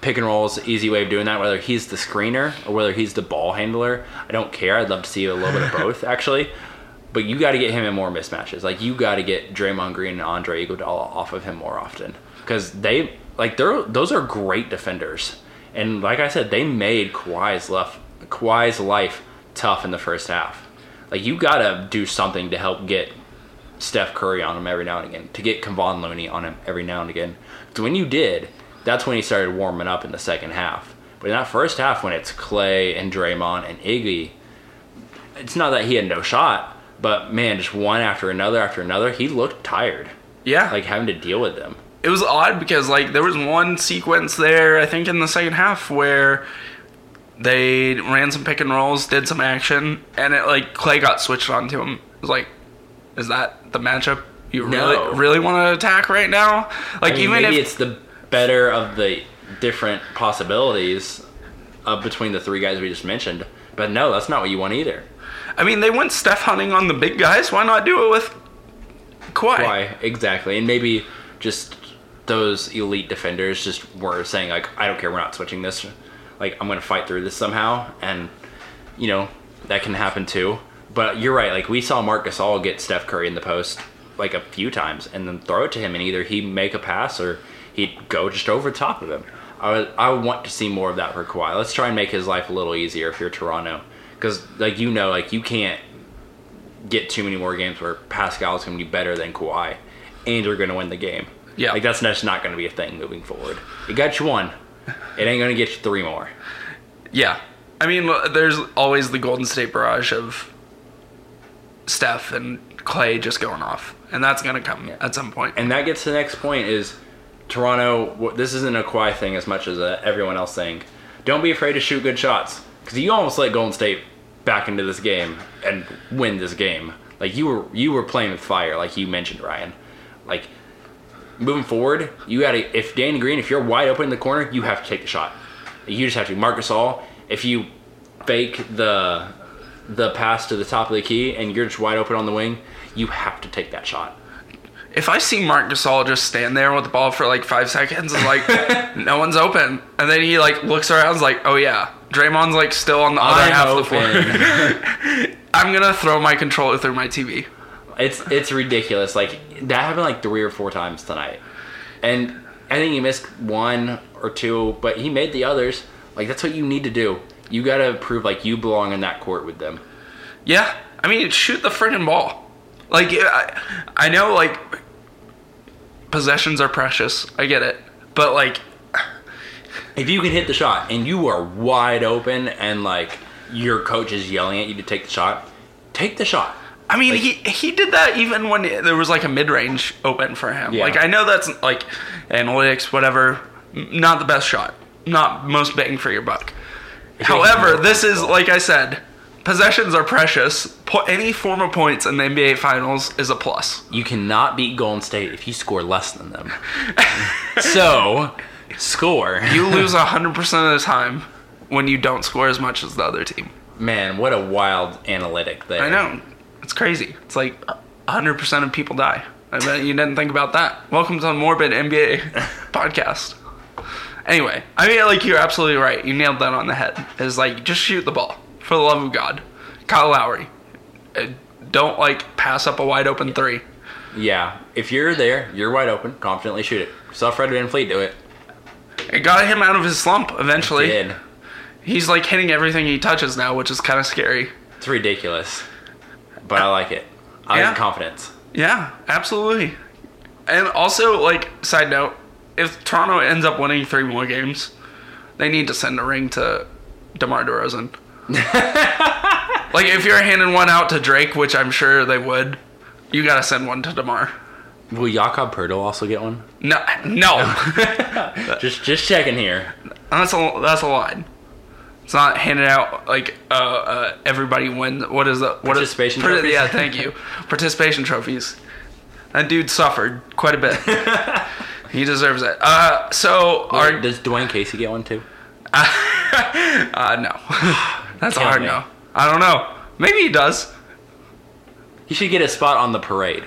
Pick and roll is the easy way of doing that, whether he's the screener or whether he's the ball handler. I don't care. I'd love to see a little bit of both, actually. But you got to get him in more mismatches. Like, you got to get Draymond Green and Andre Iguodala off of him more often. Because they, like, they're, those are great defenders. And like I said, they made Kawhi's life, Kawhi's life tough in the first half. Like you gotta do something to help get Steph Curry on him every now and again, to get Kevon Looney on him every now and again. So when you did, that's when he started warming up in the second half. But in that first half, when it's Klay and Draymond and Iggy, it's not that he had no shot, but man, just one after another after another, he looked tired, Yeah, like having to deal with them. it was odd because like there was one sequence there I think in the second half where they ran some pick and rolls, did some action, and it like Klay got switched onto him. It was like, is that the matchup you No. really really want to attack right now? Like I mean, even maybe if it's the better of the different possibilities uh, between the three guys we just mentioned. But no, that's not what you want either. I mean they went Steph hunting on the big guys, why not do it with Kawhi? Why exactly? And maybe just those elite defenders just were saying like, I don't care, we're not switching this. Like I'm gonna fight through this somehow, and you know that can happen too. But you're right. Like we saw Marc Gasol get Steph Curry in the post like a few times, and then throw it to him, and either he'd make a pass or he'd go just over the top of him. I would, I would want to see more of that for Kawhi. Let's try and make his life a little easier if you're Toronto, because like you know, like you can't get too many more games where Pascal's going to be better than Kawhi, and you're going to win the game. Yeah. like that's just not going to be a thing moving forward. It got you one. It ain't going to get you three more. Yeah. I mean, there's always the Golden State barrage of Steph and Klay just going off, and that's gonna come Yeah. at some point. And that gets to the next point is Toronto. This isn't a Kawhi thing as much as a everyone else thing. Don't be afraid to shoot good shots because you almost let Golden State back into this game and win this game. Like you were you were playing with fire, like you mentioned, Ryan. Like moving forward, you got to if Danny Green, if you're wide open in the corner, you have to take the shot. You just have to. Marc Gasol, if you fake the the pass to the top of the key and you're just wide open on the wing, you have to take that shot. if I see Marc Gasol just stand there with the ball for like five seconds and like no one's open, and then he like looks around, and is like, oh yeah, Draymond's like still on the other I'm half of the floor. I'm gonna throw my controller through my TV. It's it's ridiculous. Like that happened like three or four times tonight, and I think he missed one or two, but he made the others. Like that's what you need to do. You gotta prove like you belong in that court with them. Yeah, I mean, shoot the friggin' ball. Like, I, I know, like, possessions are precious. I get it. But, like, If you can hit the shot and you are wide open and like your coach is yelling at you to take the shot, take the shot. I mean, Like- he he did that even when there was, like, a mid range open for him. Yeah. Like, I know that's, like, analytics, whatever, not the best shot. Not most bang for your buck. However, this is, like I said, possessions are precious. Po- any form of points in the NBA Finals is a plus. You cannot beat Golden State if you score less than them. so, score. You lose 100% of the time when you don't score as much as the other team. Man, what a wild analytic there. I know. It's crazy. It's like 100% of people die. I bet you didn't think about that. Welcome to the Morbid NBA podcast. Anyway, I mean, like, you're absolutely right. You nailed that on the head. Is like, just shoot the ball. For the love of God. Kyle Lowry. Uh, Don't, like, pass up a wide open three. Yeah, if you're there, you're wide open. Confidently shoot it. Saw Fred VanVleet do it. It got him out of his slump eventually. Did. He's, like, hitting everything he touches now, which is kind of scary. It's ridiculous, but I like it. I Yeah. like confidence. Yeah, absolutely. And also, like, side note, if Toronto ends up winning three more games, they need to send a ring to DeMar DeRozan. like, if you're handing one out to Drake, which I'm sure they would, you gotta send one to DeMar. Will Jakob Poeltl also get one? No, no, just just checking here. that's a that's a line. It's not handed out like uh, uh, everybody wins. What is the what is- Participation par- trophies? Yeah, thank you. Participation trophies. That dude suffered quite a bit. he deserves it. Uh, so Wait, our does Dwane Casey get one too? uh, no, that's hard me. no. I don't know. Maybe he does. He should get a spot on the parade.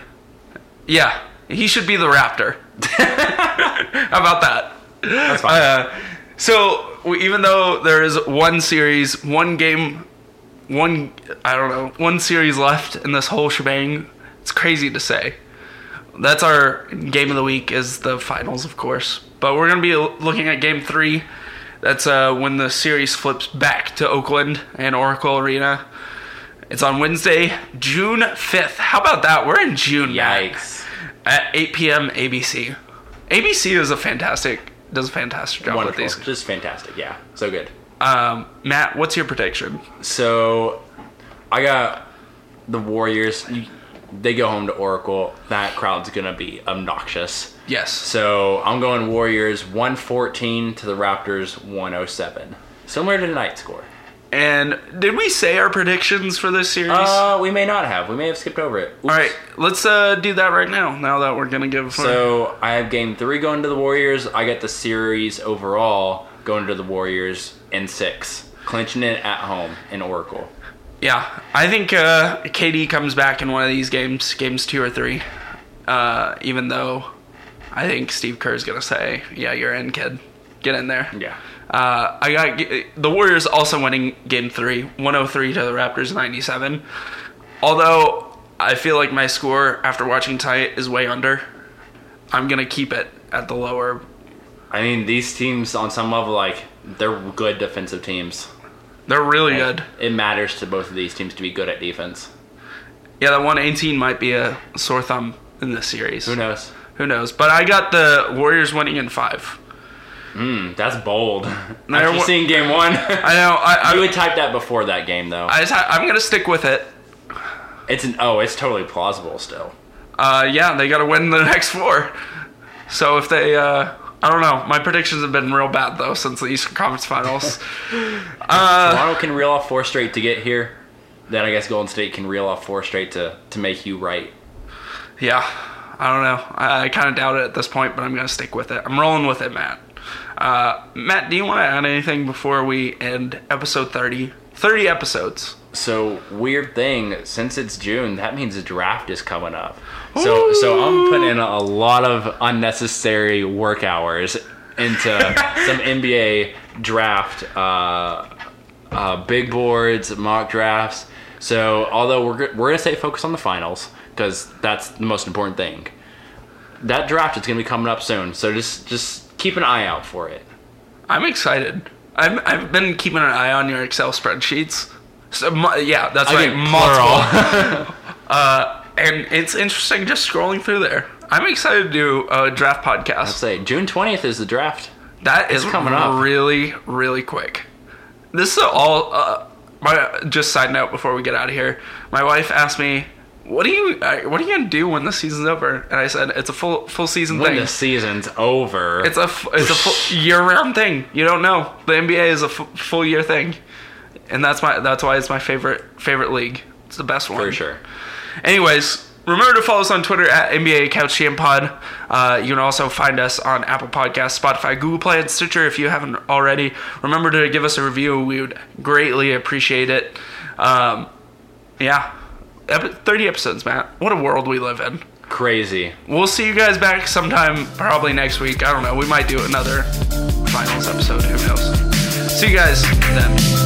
Yeah, he should be the Raptor. How about that? That's fine. Uh, so even though there is one series, one game, one I don't know, one series left in this whole shebang, it's crazy to say. That's our game of the week is the finals, of course. But we're gonna be looking at game three. That's uh, when the series flips back to Oakland and Oracle Arena. It's on Wednesday, June 5th. How about that? We're in June. Matt. Yikes. At 8 p.m. ABC. ABC is a fantastic does a fantastic job Wonderful. with these. Just fantastic. Yeah. So good. Um, Matt, what's your prediction? So, I got the Warriors. They go home to Oracle. That crowd's gonna be obnoxious. Yes. So I'm going Warriors 114 to the Raptors 107. Similar to tonight's score. And did we say our predictions for this series? Uh, we may not have. We may have skipped over it. Oops. All right, let's uh, do that right now. Now that we're gonna give. So I have game three going to the Warriors. I get the series overall going to the Warriors in six, clinching it at home in Oracle. yeah, I think uh, KD comes back in one of these games, games two or three. Uh, even though I think Steve Kerr is gonna say, "Yeah, you're in, kid. Get in there." Yeah. Uh, I got the Warriors also winning game three, 103 to the Raptors 97. Although I feel like my score after watching tight is way under, I'm gonna keep it at the lower. I mean, these teams on some level, like they're good defensive teams. They're really good. It matters to both of these teams to be good at defense. Yeah, that 118 might be a sore thumb in this series. Who knows? Who knows? But I got the Warriors winning in five. Hmm, that's bold. After wa- seeing game one, I know. I, I I, would type that before that game though. I just, I'm gonna stick with it. It's an oh, it's totally plausible still. Uh, yeah, they got to win the next four. So if they, uh, I don't know. My predictions have been real bad though since the Eastern Conference Finals. uh, Toronto can reel off four straight to get here. Then I guess Golden State can reel off four straight to to make you right. yeah, I don't know. I, I kind of doubt it at this point, but I'm gonna stick with it. I'm rolling with it, Matt. Uh, Matt, do you want to add anything before we end episode 30? 30 episodes. So weird thing, since it's June, that means the draft is coming up. So so I'm putting in a lot of unnecessary work hours into some NBA draft, uh, uh, big boards, mock drafts. So although we're we're gonna stay focused on the finals because that's the most important thing. That draft is gonna be coming up soon. So just just keep an eye out for it. I'm excited. I've, I've been keeping an eye on your Excel spreadsheets. So, mu- yeah, that's right. Multiple. uh, and it's interesting just scrolling through there. I'm excited to do a draft podcast. Say June twentieth is the draft. That is coming up. really, really quick. This is all. Uh, my just side note before we get out of here. My wife asked me, "What are you? What are you gonna do when the season's over?" And I said, "It's a full full season When thing. When the season's over, It's a it's a full year round thing. You don't know. The NBA is a f- full year thing, and that's my that's why it's my favorite favorite league. It's the best one for sure. Anyways, remember to follow us on Twitter at NBA Couch Jam Pod. Uh, you can also find us on Apple Podcasts, Spotify, Google Play, and Stitcher if you haven't already. Remember to give us a review. We would greatly appreciate it. Um, yeah. Ep- 30 episodes, Matt. What a world we live in. Crazy. We'll see you guys back sometime, probably next week. I don't know. We might do another finals episode. Who knows? See you guys then.